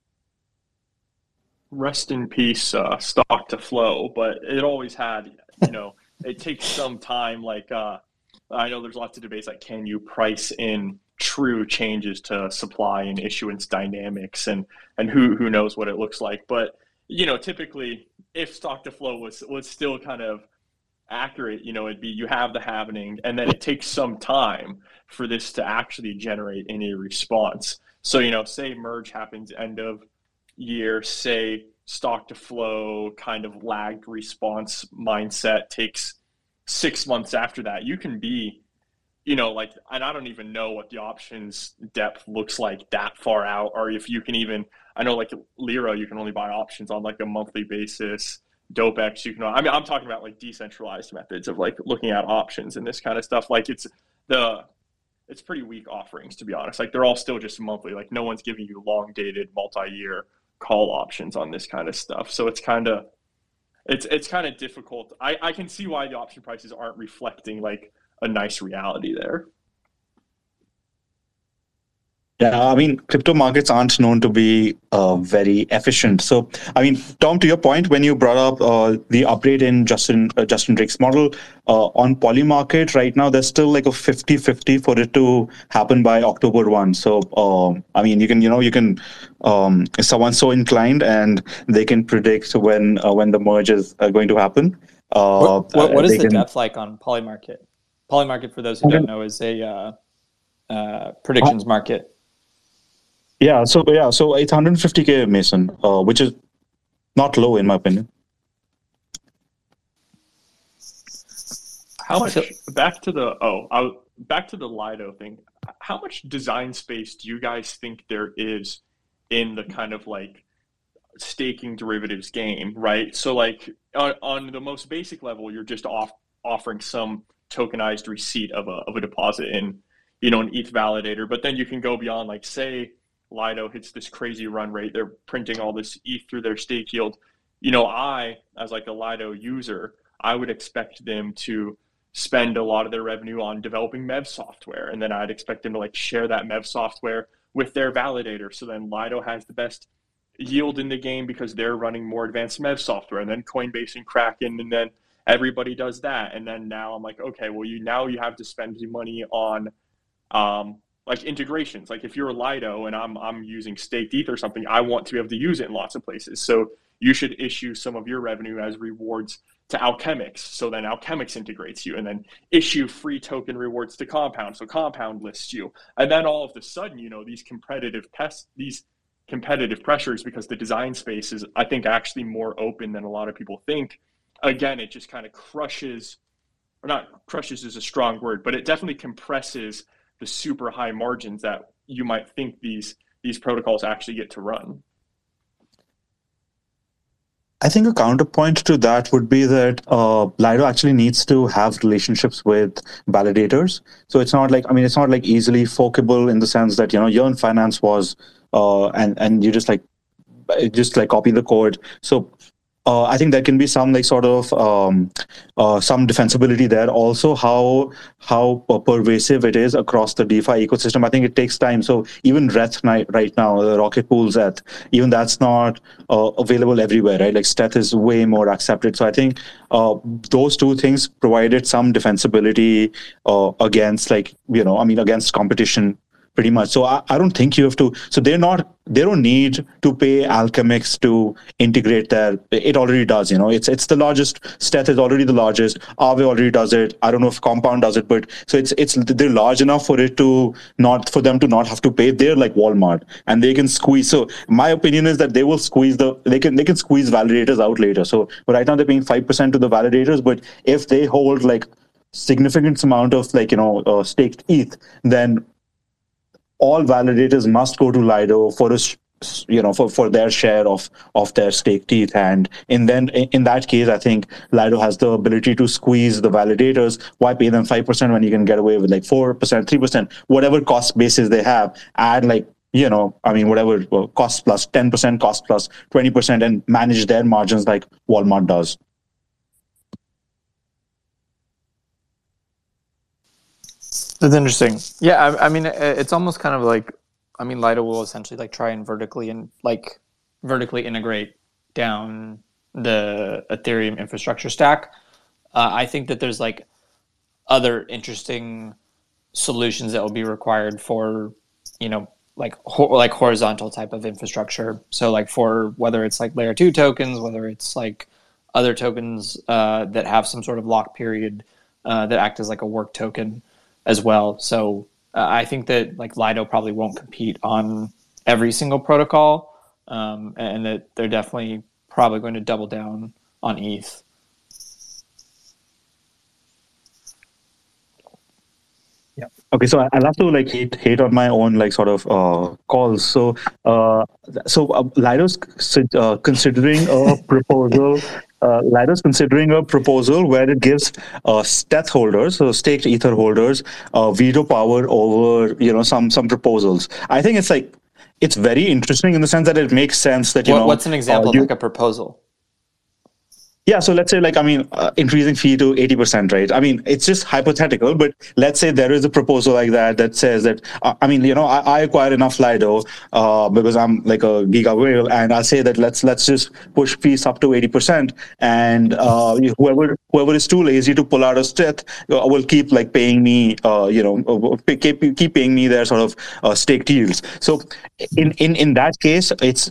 C: rest in peace uh, stock to flow but it always had you know [LAUGHS] it takes some time like uh, i know there's lots of debates like can you price in true changes to supply and issuance dynamics and and who who knows what it looks like. But you know typically if stock to flow was was still kind of accurate you know it'd be you have the happening and then it takes some time for this to actually generate any response. So you know say merge happens end of year, say stock to flow kind of lagged response mindset takes six months after that, you can be, you know, like, and I don't even know what the options depth looks like that far out, or if you can even, I know like Lyra, you can only buy options on like a monthly basis. DopeX, you can, I mean, I'm talking about like decentralized methods of like looking at options and this kind of stuff. Like it's the, it's pretty weak offerings to be honest. Like they're all still just monthly. Like no one's giving you long dated multi-year call options on this kind of stuff. So it's kind of it's it's kind of difficult. I, I can see why the option prices aren't reflecting like a nice reality there.
D: Yeah, I mean, crypto markets aren't known to be uh, very efficient. So, I mean, Tom, to your point, when you brought up uh, the upgrade in Justin uh, Justin Drake's model uh, on Polymarket, right now there's still like a 50-50 for it to happen by October one. So, um, I mean, you can you know you can um, if someone's so inclined and they can predict when uh, when the merge is uh, going to happen.
B: what, what, what is the can... depth like on Polymarket? Polymarket, for those who don't know, is a predictions market
D: yeah, so yeah, so it's 150k Mason, uh, which is not low in my opinion.
C: How much? Back to the oh, I, back to the Lido thing. How much design space do you guys think there is in the kind of like staking derivatives game, right? So like on, on the most basic level, you're just off offering some tokenized receipt of a of a deposit in, you know, an ETH validator. But then you can go beyond, like say Lido hits this crazy run rate. They're printing all this ETH through their stake yield. You know, I, as like a Lido user, I would expect them to spend a lot of their revenue on developing MEV software. And then I'd expect them to like share that MEV software with their validator. So then Lido has the best yield in the game because they're running more advanced Mev software, and then Coinbase and Kraken, and then everybody does that. And then now I'm like, okay, well, you now you have to spend money on um, like integrations. Like if you're a Lido and I'm I'm using staked ETH or something, I want to be able to use it in lots of places. So you should issue some of your revenue as rewards to Alchemix. So then Alchemix integrates you and then issue free token rewards to Compound. So Compound lists you. And then all of a sudden, you know, these competitive tests, these competitive pressures, because the design space is, I think, actually more open than a lot of people think. Again, it just kind of crushes, or not crushes is a strong word, but it definitely compresses the super high margins that you might think these these protocols actually get to run.
D: I think a counterpoint to that would be that uh, Lido actually needs to have relationships with validators. So it's not like I mean it's not like easily forkable in the sense that you know Yearn Finance was uh, and and you just like just like copy the code. So uh, I think there can be some like sort of um, uh, some defensibility there. Also, how how pervasive it is across the DeFi ecosystem. I think it takes time. So even Reth right now, the Rocket Pool's Zeth, even that's not uh, available everywhere, right? Like Steth is way more accepted. So I think uh, those two things provided some defensibility uh, against like you know, I mean, against competition pretty much. So I, I don't think you have to. So they're not. They don't need to pay Alchemix to integrate their. It already does. You know, it's it's the largest. Steth is already the largest. Aave already does it. I don't know if Compound does it, but so it's it's they're large enough for it to not for them to not have to pay. They're like Walmart, and they can squeeze. So my opinion is that they will squeeze the. They can they can squeeze validators out later. So but right now they're paying five percent to the validators, but if they hold like significant amount of like you know uh, staked ETH, then all validators must go to Lido for a you know for, for their share of of their stake teeth. And in then in that case i think lido has the ability to squeeze the validators. Why pay them 5% when you can get away with like 4% 3% whatever cost basis they have add like you know i mean whatever cost plus 10% cost plus 20% and manage their margins like walmart does
B: That's interesting. Yeah, I, I, mean, it's almost kind of like, I mean, Lido will essentially like try and vertically and like vertically integrate down the Ethereum infrastructure stack. Uh, I think that there's like other interesting solutions that will be required for, you know, like ho- like horizontal type of infrastructure. So like for whether it's like layer two tokens, whether it's like other tokens uh, that have some sort of lock period uh, that act as like a work token as well. So uh, I think that like Lido probably won't compete on every single protocol, um, and that they're definitely probably going to double down on ETH.
D: Yeah. Okay, so I'll have to like hate hate on my own like sort of uh, calls. So, uh, so uh, Lido's uh, considering a [LAUGHS] proposal uh, considering a proposal where it gives uh, steth holders, so staked ether holders, uh, veto power over you know some some proposals. I think it's like it's very interesting in the sense that it makes sense that you
B: what,
D: know.
B: What's an example uh, you, like a proposal?
D: Yeah, so let's say like I mean uh, increasing fee to 80%, right? I mean it's just hypothetical, but let's say there is a proposal like that that says that uh, I mean you know I, I acquire enough Lido uh, because I'm like a giga whale, and I say that let's let's just push fees up to 80%, and uh, whoever whoever is too lazy to pull out a steth uh, will keep like paying me, uh, you know, keep keep paying me their sort of stake deals. So in in in that case, it's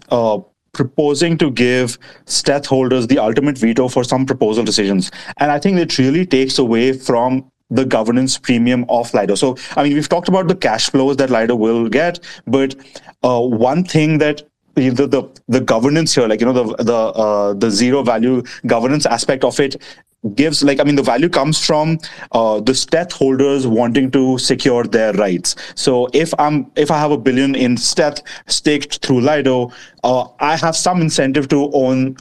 D: proposing to give steth holders the ultimate veto for some proposal decisions. And I think it really takes away from the governance premium of Lido. So, I mean, we've talked about the cash flows that Lido will get, but uh, one thing that the, the the governance here, like you know the the uh, the zero value governance aspect of it, gives like i mean the value comes from uh, the steth holders wanting to secure their rights. So if i'm if i have a billion in steth staked through lido uh, i have some incentive to own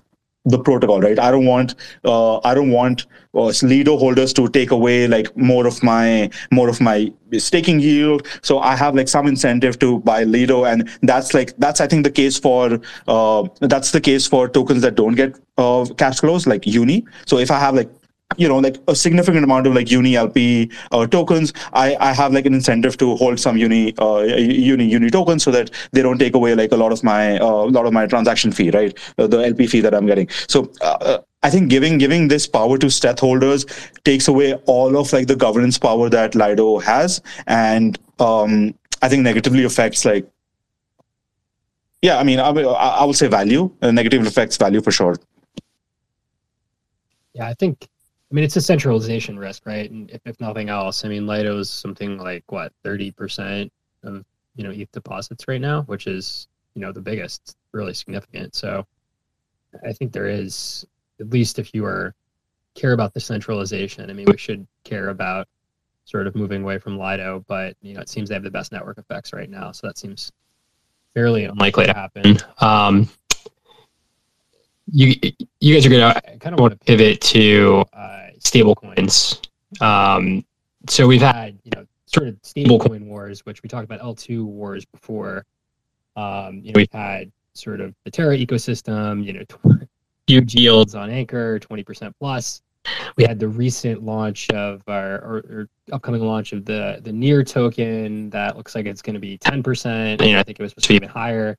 D: the protocol right? I don't want uh, i don't want uh, lido holders to take away like more of my more of my staking yield. So i have like some incentive to buy lido and that's like that's i think the case for uh, that's the case for tokens that don't get uh, cash flows like uni. So if i have like you know like a significant amount of like uni lp uh, tokens i i have like an incentive to hold some uni uh, uni uni tokens so that they don't take away like a lot of my uh, lot of my transaction fee right uh, the lp fee that i'm getting so uh, I think giving giving this power to steth holders takes away all of like the governance power that Lido has, and um, I think negatively affects like yeah. I mean, I, I will say value. Uh, negative affects value for sure.
F: Yeah, I think. I mean, it's a centralization risk, right? And if, if nothing else, I mean, Lido is something like what thirty percent of you know ETH deposits right now, which is you know the biggest, really significant. So, I think there is at least if you are care about the centralization. I mean, we should care about sort of moving away from Lido, but you know, it seems they have the best network effects right now, so that seems fairly unlikely to happen. Um, you you guys are gonna kind of want to pivot to uh, stablecoins. Um, so we've had you know sort of stablecoin wars, which we talked about L two wars before. Um, you know, we've had sort of the Terra ecosystem. You know, huge yields on Anchor, 20% plus. We had the recent launch of our or, or upcoming launch of the the Near token that looks like it's going to be 10%. You know, I think it was supposed to be even higher.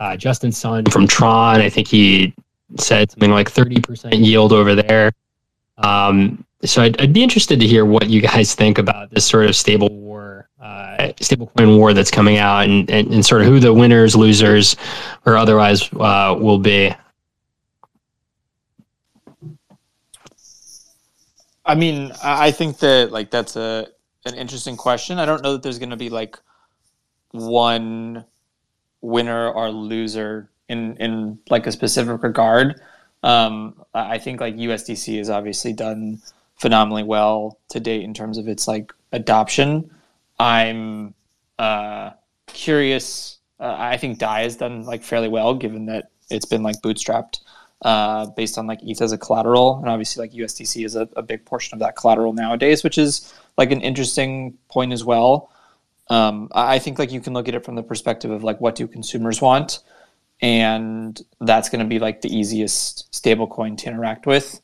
F: Uh, Justin Sun from Tron, I think he said something like 30% yield over there. Um, so I'd, I'd, be interested to hear what you guys think about this sort of stable war, uh, stablecoin war that's coming out, and, and, and, sort of who the winners, losers, or otherwise uh, will be.
B: I mean, I think that like that's a an interesting question. I don't know that there's going to be like one winner or loser in in like a specific regard. Um, I think like USDC has obviously done phenomenally well to date in terms of its like adoption. I'm uh, curious. Uh, I think Dai has done like fairly well, given that it's been like bootstrapped uh, based on like ETH as a collateral, and obviously like USDC is a, a, big portion of that collateral nowadays, which is like an interesting point as well. Um, I think like you can look at it from the perspective of like what do consumers want, and that's going to be like the easiest stablecoin to interact with.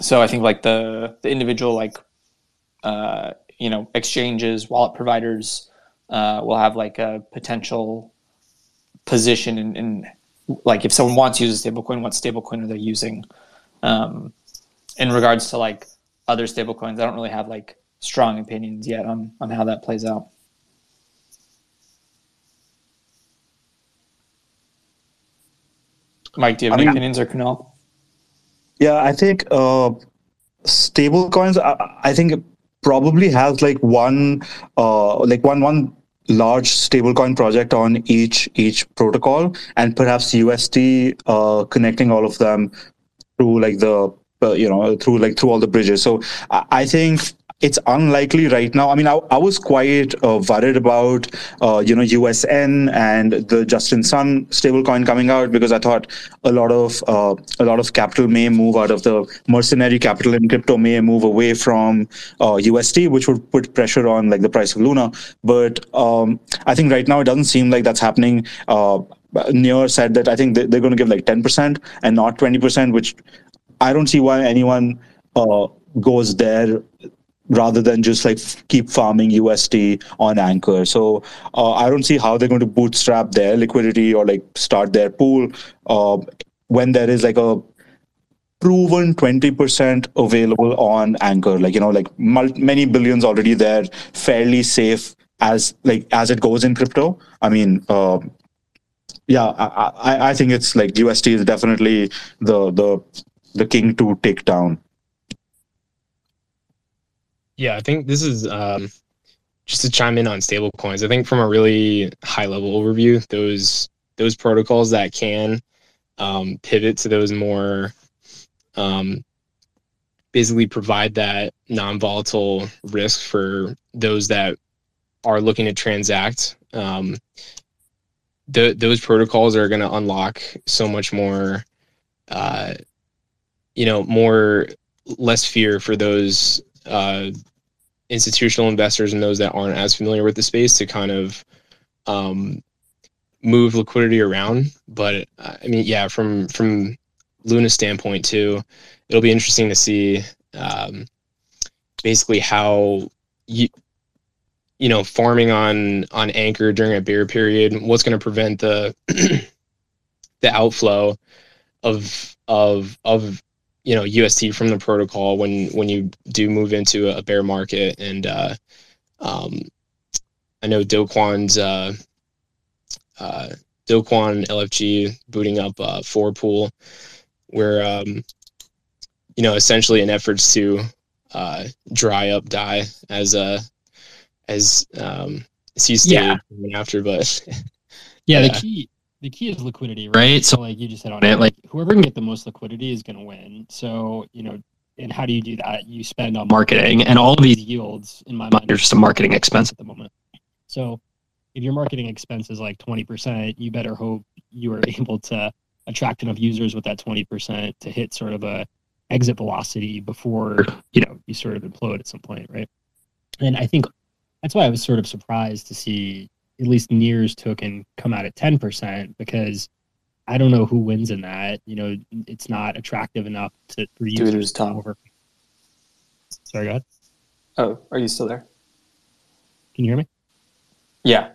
B: So I think like the the individual like uh, you know exchanges, wallet providers uh, will have like a potential position in, in like if someone wants to use a stablecoin, what stablecoin are they using? Um, in regards to like other stablecoins, I don't really have like strong opinions yet on on how that plays out. Mike, do you have I any mean, opinions or Kunal?
D: Yeah, I think uh, stable coins. I, I think probably has like one, uh, like one one large stablecoin project on each each protocol, and perhaps UST uh, connecting all of them through like the uh, you know through like through all the bridges. So I, I think it's unlikely right now. I mean, I, I was quite uh, worried about, uh, you know, USN and the Justin Sun stablecoin coming out because I thought a lot of uh, a lot of capital may move out of the mercenary capital in crypto may move away from UST, uh, which would put pressure on like the price of Luna. But um, I think right now it doesn't seem like that's happening. Uh, Near said that I think they're going to give like 10% and not 20%, which I don't see why anyone uh, goes there rather than just like keep farming UST on Anchor. So uh, I don't see how they're going to bootstrap their liquidity or like start their pool uh, when there is like a proven 20% available on Anchor. Like, you know, like mul- many billions already there, fairly safe as like as it goes in crypto. I mean, uh, yeah, I, I, I think it's like UST is definitely the the the king to take down.
G: Yeah, I think this is um, just to chime in on stable coins. I think from a really high level overview, those those protocols that can um, pivot to those more um, basically provide that non-volatile risk for those that are looking to transact. Um, the, those protocols are going to unlock so much more, uh, you know, more less fear for those uh, institutional investors and those that aren't as familiar with the space to kind of um, move liquidity around. But I mean, yeah, from from Luna standpoint too, it'll be interesting to see um, basically how you you know farming on on anchor during a bear period what's going to prevent the [CLEARS THROAT] the outflow of of of you know UST from the protocol when when you do move into a bear market and uh, um, I know Do Kwon's uh, uh, Do Kwon LFG booting up uh, four pool where um, you know essentially in efforts to uh, dry up Dai as a as um as he stated
F: Yeah.
G: after but
F: Yeah, [LAUGHS]
G: Yeah.
F: the key the key is liquidity, right? So like you just hit on it. Like whoever can get the most liquidity is going to win. So you know, and how do you do that? You spend on marketing, and all of these yields, in my mind, are just a marketing expense at the moment. So if your marketing expense is like twenty percent, you better hope you are [LAUGHS] able to attract enough users with that twenty percent to hit sort of a exit velocity before you know you sort of implode at some point, right? And I think that's why I was sort of surprised to see at least Near's took and come out at 10% because I don't know who wins in that. You know, it's not attractive enough to for
B: Dude,
F: users
B: it was
F: to come
B: Tom.
F: over. Sorry, go ahead.
B: Oh, are you still there?
F: Can you hear me?
B: Yeah.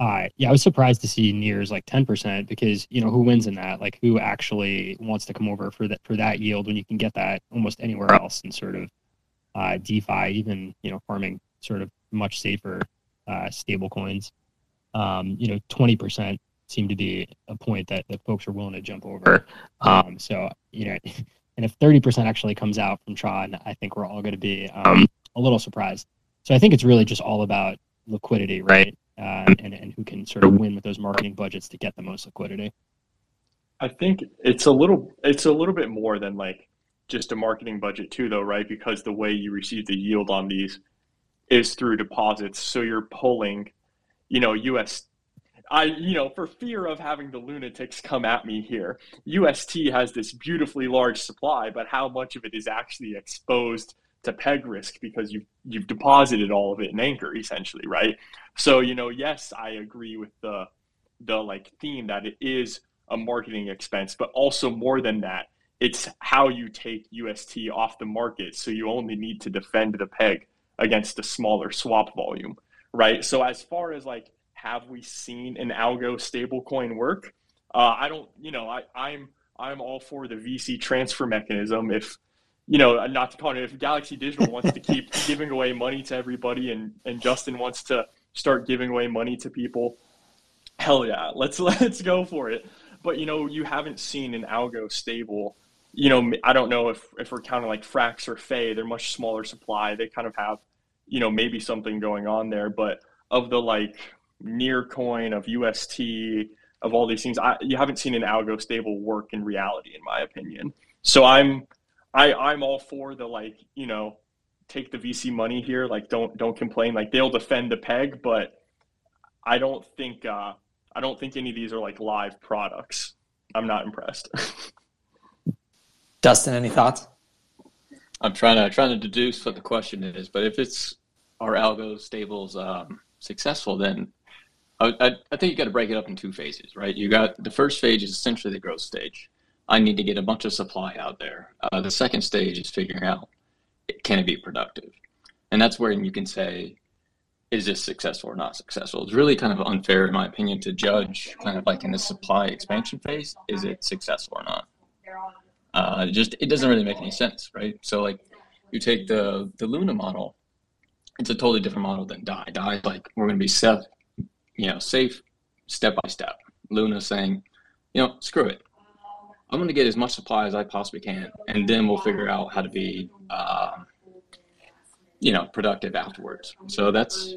F: All right. Yeah, I was surprised to see Near's like 10% because, you know, who wins in that? Like who actually wants to come over for that for that yield when you can get that almost anywhere else in sort of uh DeFi, even, you know, farming sort of much safer uh stable coins. Um, you know, 20% seem to be a point that, that folks are willing to jump over. Um, so, you know, [LAUGHS] and if 30% actually comes out from Tron, I think we're all going to be um, a little surprised. So I think it's really just all about liquidity, right? Uh, and, and who can sort of win with those marketing budgets to get the most liquidity.
C: I think it's a little it's a little bit more than like just a marketing budget too though, right? Because the way you receive the yield on these is through deposits. So you're pulling, you know, US I you know, for fear of having the lunatics come at me here, UST has this beautifully large supply, but how much of it is actually exposed to peg risk because you've you've deposited all of it in anchor essentially, right? So, you know, yes, I agree with the the like theme that it is a marketing expense, but also more than that, it's how you take UST off the market. So you only need to defend the peg against a smaller swap volume, right? So as far as like, have we seen an algo stablecoin work? Uh, I don't, you know, I, I'm I'm all for the VC transfer mechanism. If you know, not to call it, if Galaxy Digital wants to keep [LAUGHS] giving away money to everybody, and and Justin wants to start giving away money to people, hell yeah, let's [LAUGHS] let's go for it. But you know, you haven't seen an algo stable. You know, I don't know if if we're counting like Frax or Fei, they're much smaller supply. They kind of have, you know, maybe something going on there. But of the like near coin of UST of all these things, I, you haven't seen an algo stable work in reality, in my opinion. So I'm I I'm all for the like you know take the VC money here. Like don't don't complain. Like they'll defend the peg, but I don't think uh, I don't think any of these are like live products. I'm not impressed. [LAUGHS]
B: Dustin, any thoughts?
H: I'm trying to trying to deduce what the question is, but if it's are algo stables um, successful, then I, I, I think you got to break it up in two phases, right? You got the first stage is essentially the growth stage. I need to get a bunch of supply out there. Uh, the second stage is figuring out can it be productive, and that's where you can say, is this successful or not successful? It's really kind of unfair, in my opinion, to judge kind of like in the supply expansion phase, is it successful or not? Uh, it just it doesn't really make any sense, right? So like you take the the Luna model, it's a totally different model than Dai. Dai like we're going to be safe, you know, safe step by step. Luna saying, you know, screw it. I'm going to get as much supply as I possibly can, and then we'll figure out how to be, um, you know, productive afterwards. So that's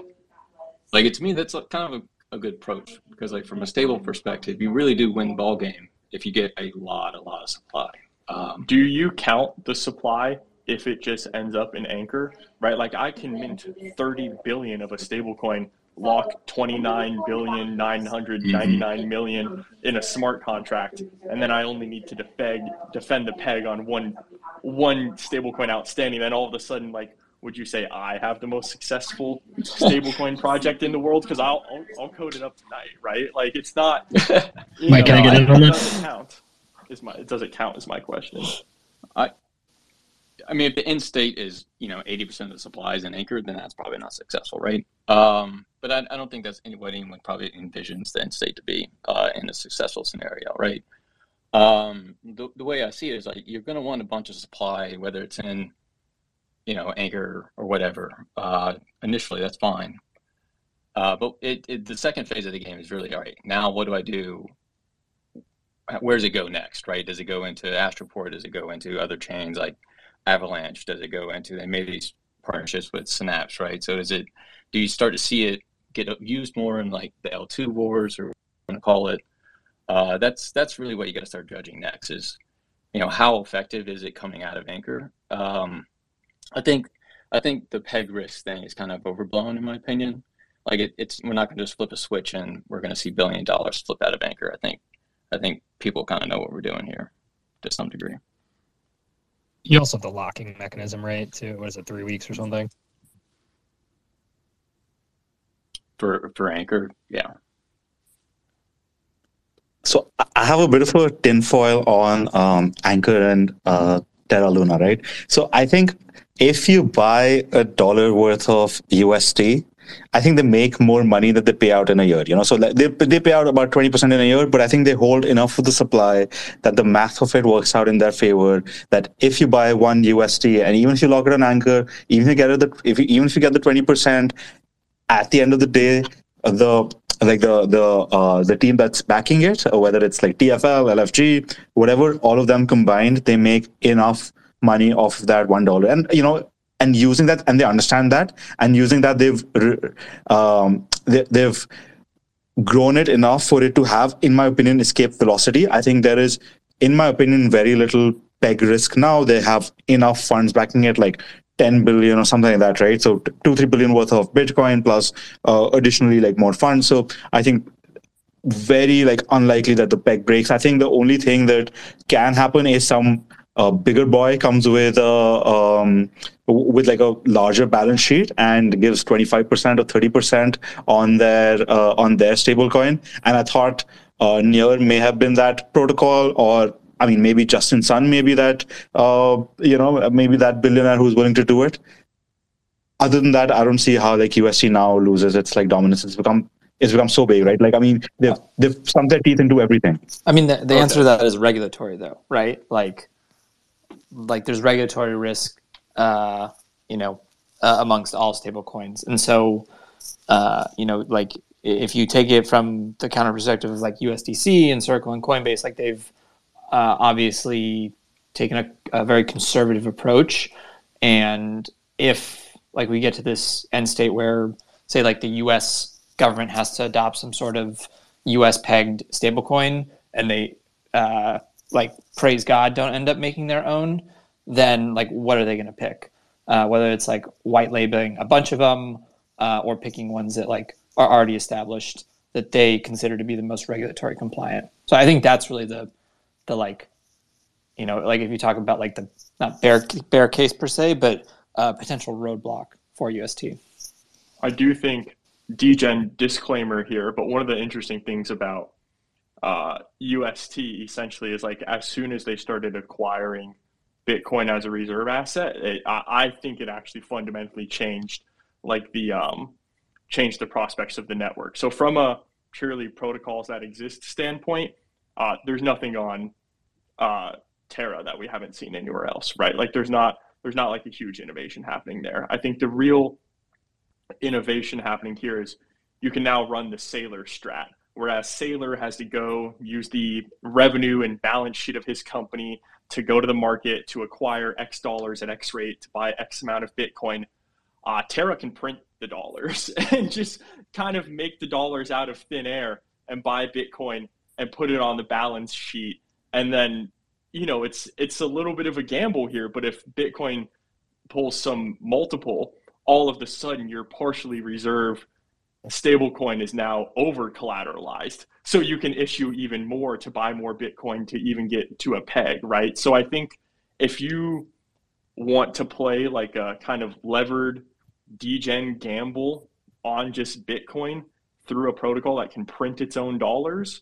H: like to me. That's kind of a, a good approach because like from a stable perspective, you really do win the ball game if you get a lot, a lot of supply. Um,
C: Do you count the supply if it just ends up in Anchor, right? Like I can mint 30 billion of a stablecoin, lock 29 billion 999 million in a smart contract, and then I only need to defend defend the peg on one one stablecoin outstanding. Then all of a sudden, like, would you say I have the most successful stablecoin [LAUGHS] project in the world? Because I'll, I'll I'll code it up tonight, right? Like it's not. [LAUGHS] you
F: Mike, can I get in on
C: it
F: that?
C: count. Is my does it count? Is my question.
H: I I mean, if the end state is you know eighty percent of the supply is in Anchor, then that's probably not successful, right? Um, but I, I don't think that's what anyone probably envisions the end state to be uh, in a successful scenario, right? Um, the, the way I see it is like you're going to want a bunch of supply, whether it's in you know Anchor or whatever. Uh, initially, that's fine. Uh, but it, it, the second phase of the game is really all right. Now, what do I do? Where does it go next? Right? Does it go into Astroport? Does it go into other chains like Avalanche? Does it go into? They made these partnerships with Synapse, right? So, is it? Do you start to see it get used more in like the L2 wars, or want to call it? Uh, that's that's really what you got to start judging next. Is you know how effective is it coming out of Anchor? Um, I think I think the peg risk thing is kind of overblown in my opinion. Like it, it's we're not going to just flip a switch and we're going to see billion dollars flip out of Anchor. I think I think people kind of know what we're doing here to some degree.
F: You also have the locking mechanism, right? Too. what is it, three weeks or something?
H: For for Anchor, yeah.
D: So I have a bit of a tinfoil on um, Anchor and uh, Terra Luna, right? So I think if you buy a dollar worth of UST, I think they make more money than they pay out in a year. You know, so they they pay out about twenty percent in a year, but I think they hold enough of the supply that the math of it works out in their favor. That if you buy one USD, and even if you lock it on Anchor, even if you get the if you, even if you get the twenty percent, at the end of the day, the like the the uh, the team that's backing it, whether it's like TFL, LFG, whatever, all of them combined, they make enough money off that one dollar. And you know, and using that, and they understand that, and using that, they've um, they, they've grown it enough for it to have, in my opinion, escape velocity. I think there is, in my opinion, very little peg risk now. They have enough funds backing it, like 10 billion or something like that, right? So two, three billion worth of Bitcoin plus uh, additionally like more funds. So I think very like unlikely that the peg breaks. I think the only thing that can happen is some uh, bigger boy comes with a um, with like a larger balance sheet and gives 25% or 30% on their uh, on their stablecoin. And I thought uh, Near may have been that protocol or I mean, maybe Justin Sun, maybe that, uh, you know, maybe that billionaire who's willing to do it. Other than that, I don't see how like UST now loses its like dominance. It's become it's become so big, right? Like, I mean, they've they've sunk their teeth into everything.
B: I mean, the, the answer to that is regulatory, though, right? Like, like there's regulatory risk, uh, you know, uh, amongst all stable coins, and so, uh, you know, like if you take it from the counter perspective of like USDC and Circle and Coinbase, like they've uh, obviously taken a, a, very conservative approach. And if like we get to this end state where, say, like the U.S. government has to adopt some sort of U.S. pegged stablecoin, and they uh, like praise God don't end up making their own, then like what are they going to pick? Uh, whether it's like white labeling a bunch of them uh, or picking ones that like are already established that they consider to be the most regulatory compliant. So I think that's really the the like you know like if you talk about like the not bear bear case per se but uh, potential roadblock for ust
C: i do think degen disclaimer here but one of the interesting things about uh, ust essentially is like as soon as they started acquiring bitcoin as a reserve asset it, I, I, think it actually fundamentally changed like the um, changed the prospects of the network so from a purely protocols that exist standpoint uh, there's nothing on uh, Terra that we haven't seen anywhere else, right? Like there's not there's not like a huge innovation happening there. I think the real innovation happening here is you can now run the Saylor strat, whereas Saylor has to go use the revenue and balance sheet of his company to go to the market to acquire X dollars at X rate to buy X amount of Bitcoin. Uh, Terra can print the dollars [LAUGHS] and just kind of make the dollars out of thin air and buy Bitcoin and put it on the balance sheet and then you know it's it's a little bit of a gamble here but if bitcoin pulls some multiple all of the sudden you're partially reserved stablecoin is now over collateralized so you can issue even more to buy more bitcoin to even get to a peg right so i think if you want to play like a kind of levered degen gamble on just bitcoin through a protocol that can print its own dollars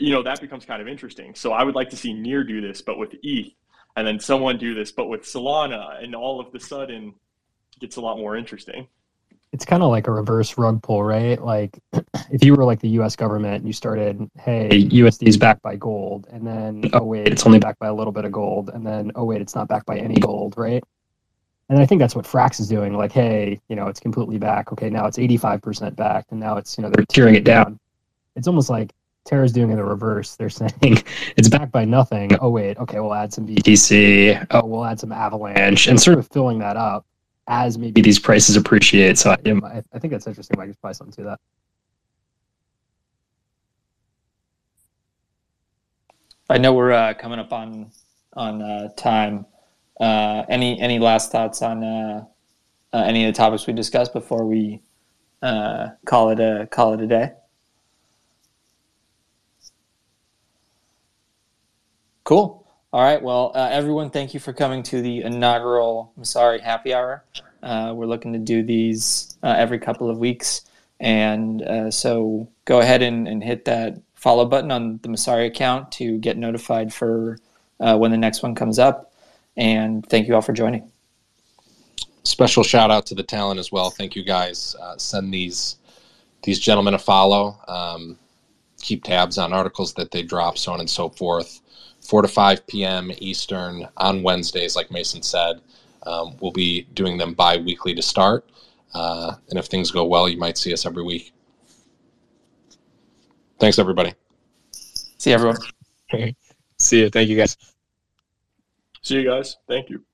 C: you know that becomes kind of interesting. So I would like to see Near do this, but with ETH, and then someone do this, but with Solana, and all of the sudden gets a lot more interesting.
F: It's kind of like a reverse rug pull, right? Like [CLEARS THROAT] if you were like the U.S. government and you started, hey, USD is backed by gold, and then oh. oh wait, it's only backed by a little bit of gold, and then oh wait, it's not backed by any gold, right? And I think that's what Frax is doing. Like, hey, you know, it's completely back. Okay, now it's 85% backed, and now it's you know they're tearing it down. It's almost like Terra's doing it the reverse. They're [LAUGHS] saying it's backed by nothing. Oh wait, okay, we'll add some BTC. Oh, we'll add some Avalanche, and sort of filling that up as maybe these prices appreciate. So I, I think that's interesting. I could buy something to that.
B: I know we're uh, coming up on on uh, time. Uh, any any last thoughts on uh, uh, any of the topics we discussed before we uh, call it a call it a day? Cool. All right. Well, uh, everyone, thank you for coming to the inaugural Messari Happy Hour. Uh, we're looking to do these uh, every couple of weeks. And uh, so go ahead and, and, hit that follow button on the Messari account to get notified for uh, when the next one comes up. And thank you all for joining.
A: Special shout out to the talent as well. Thank you guys. Uh, send these these gentlemen a follow. Um, keep tabs on articles that they drop, so on and so forth. 4 to 5 p.m. Eastern on Wednesdays, like Mason said. Um, we'll be doing them bi weekly to start. Uh, and if things go well, you might see us every week. Thanks, everybody.
B: See you, everyone. [LAUGHS]
G: See you. Thank you, guys.
C: See you guys. Thank you.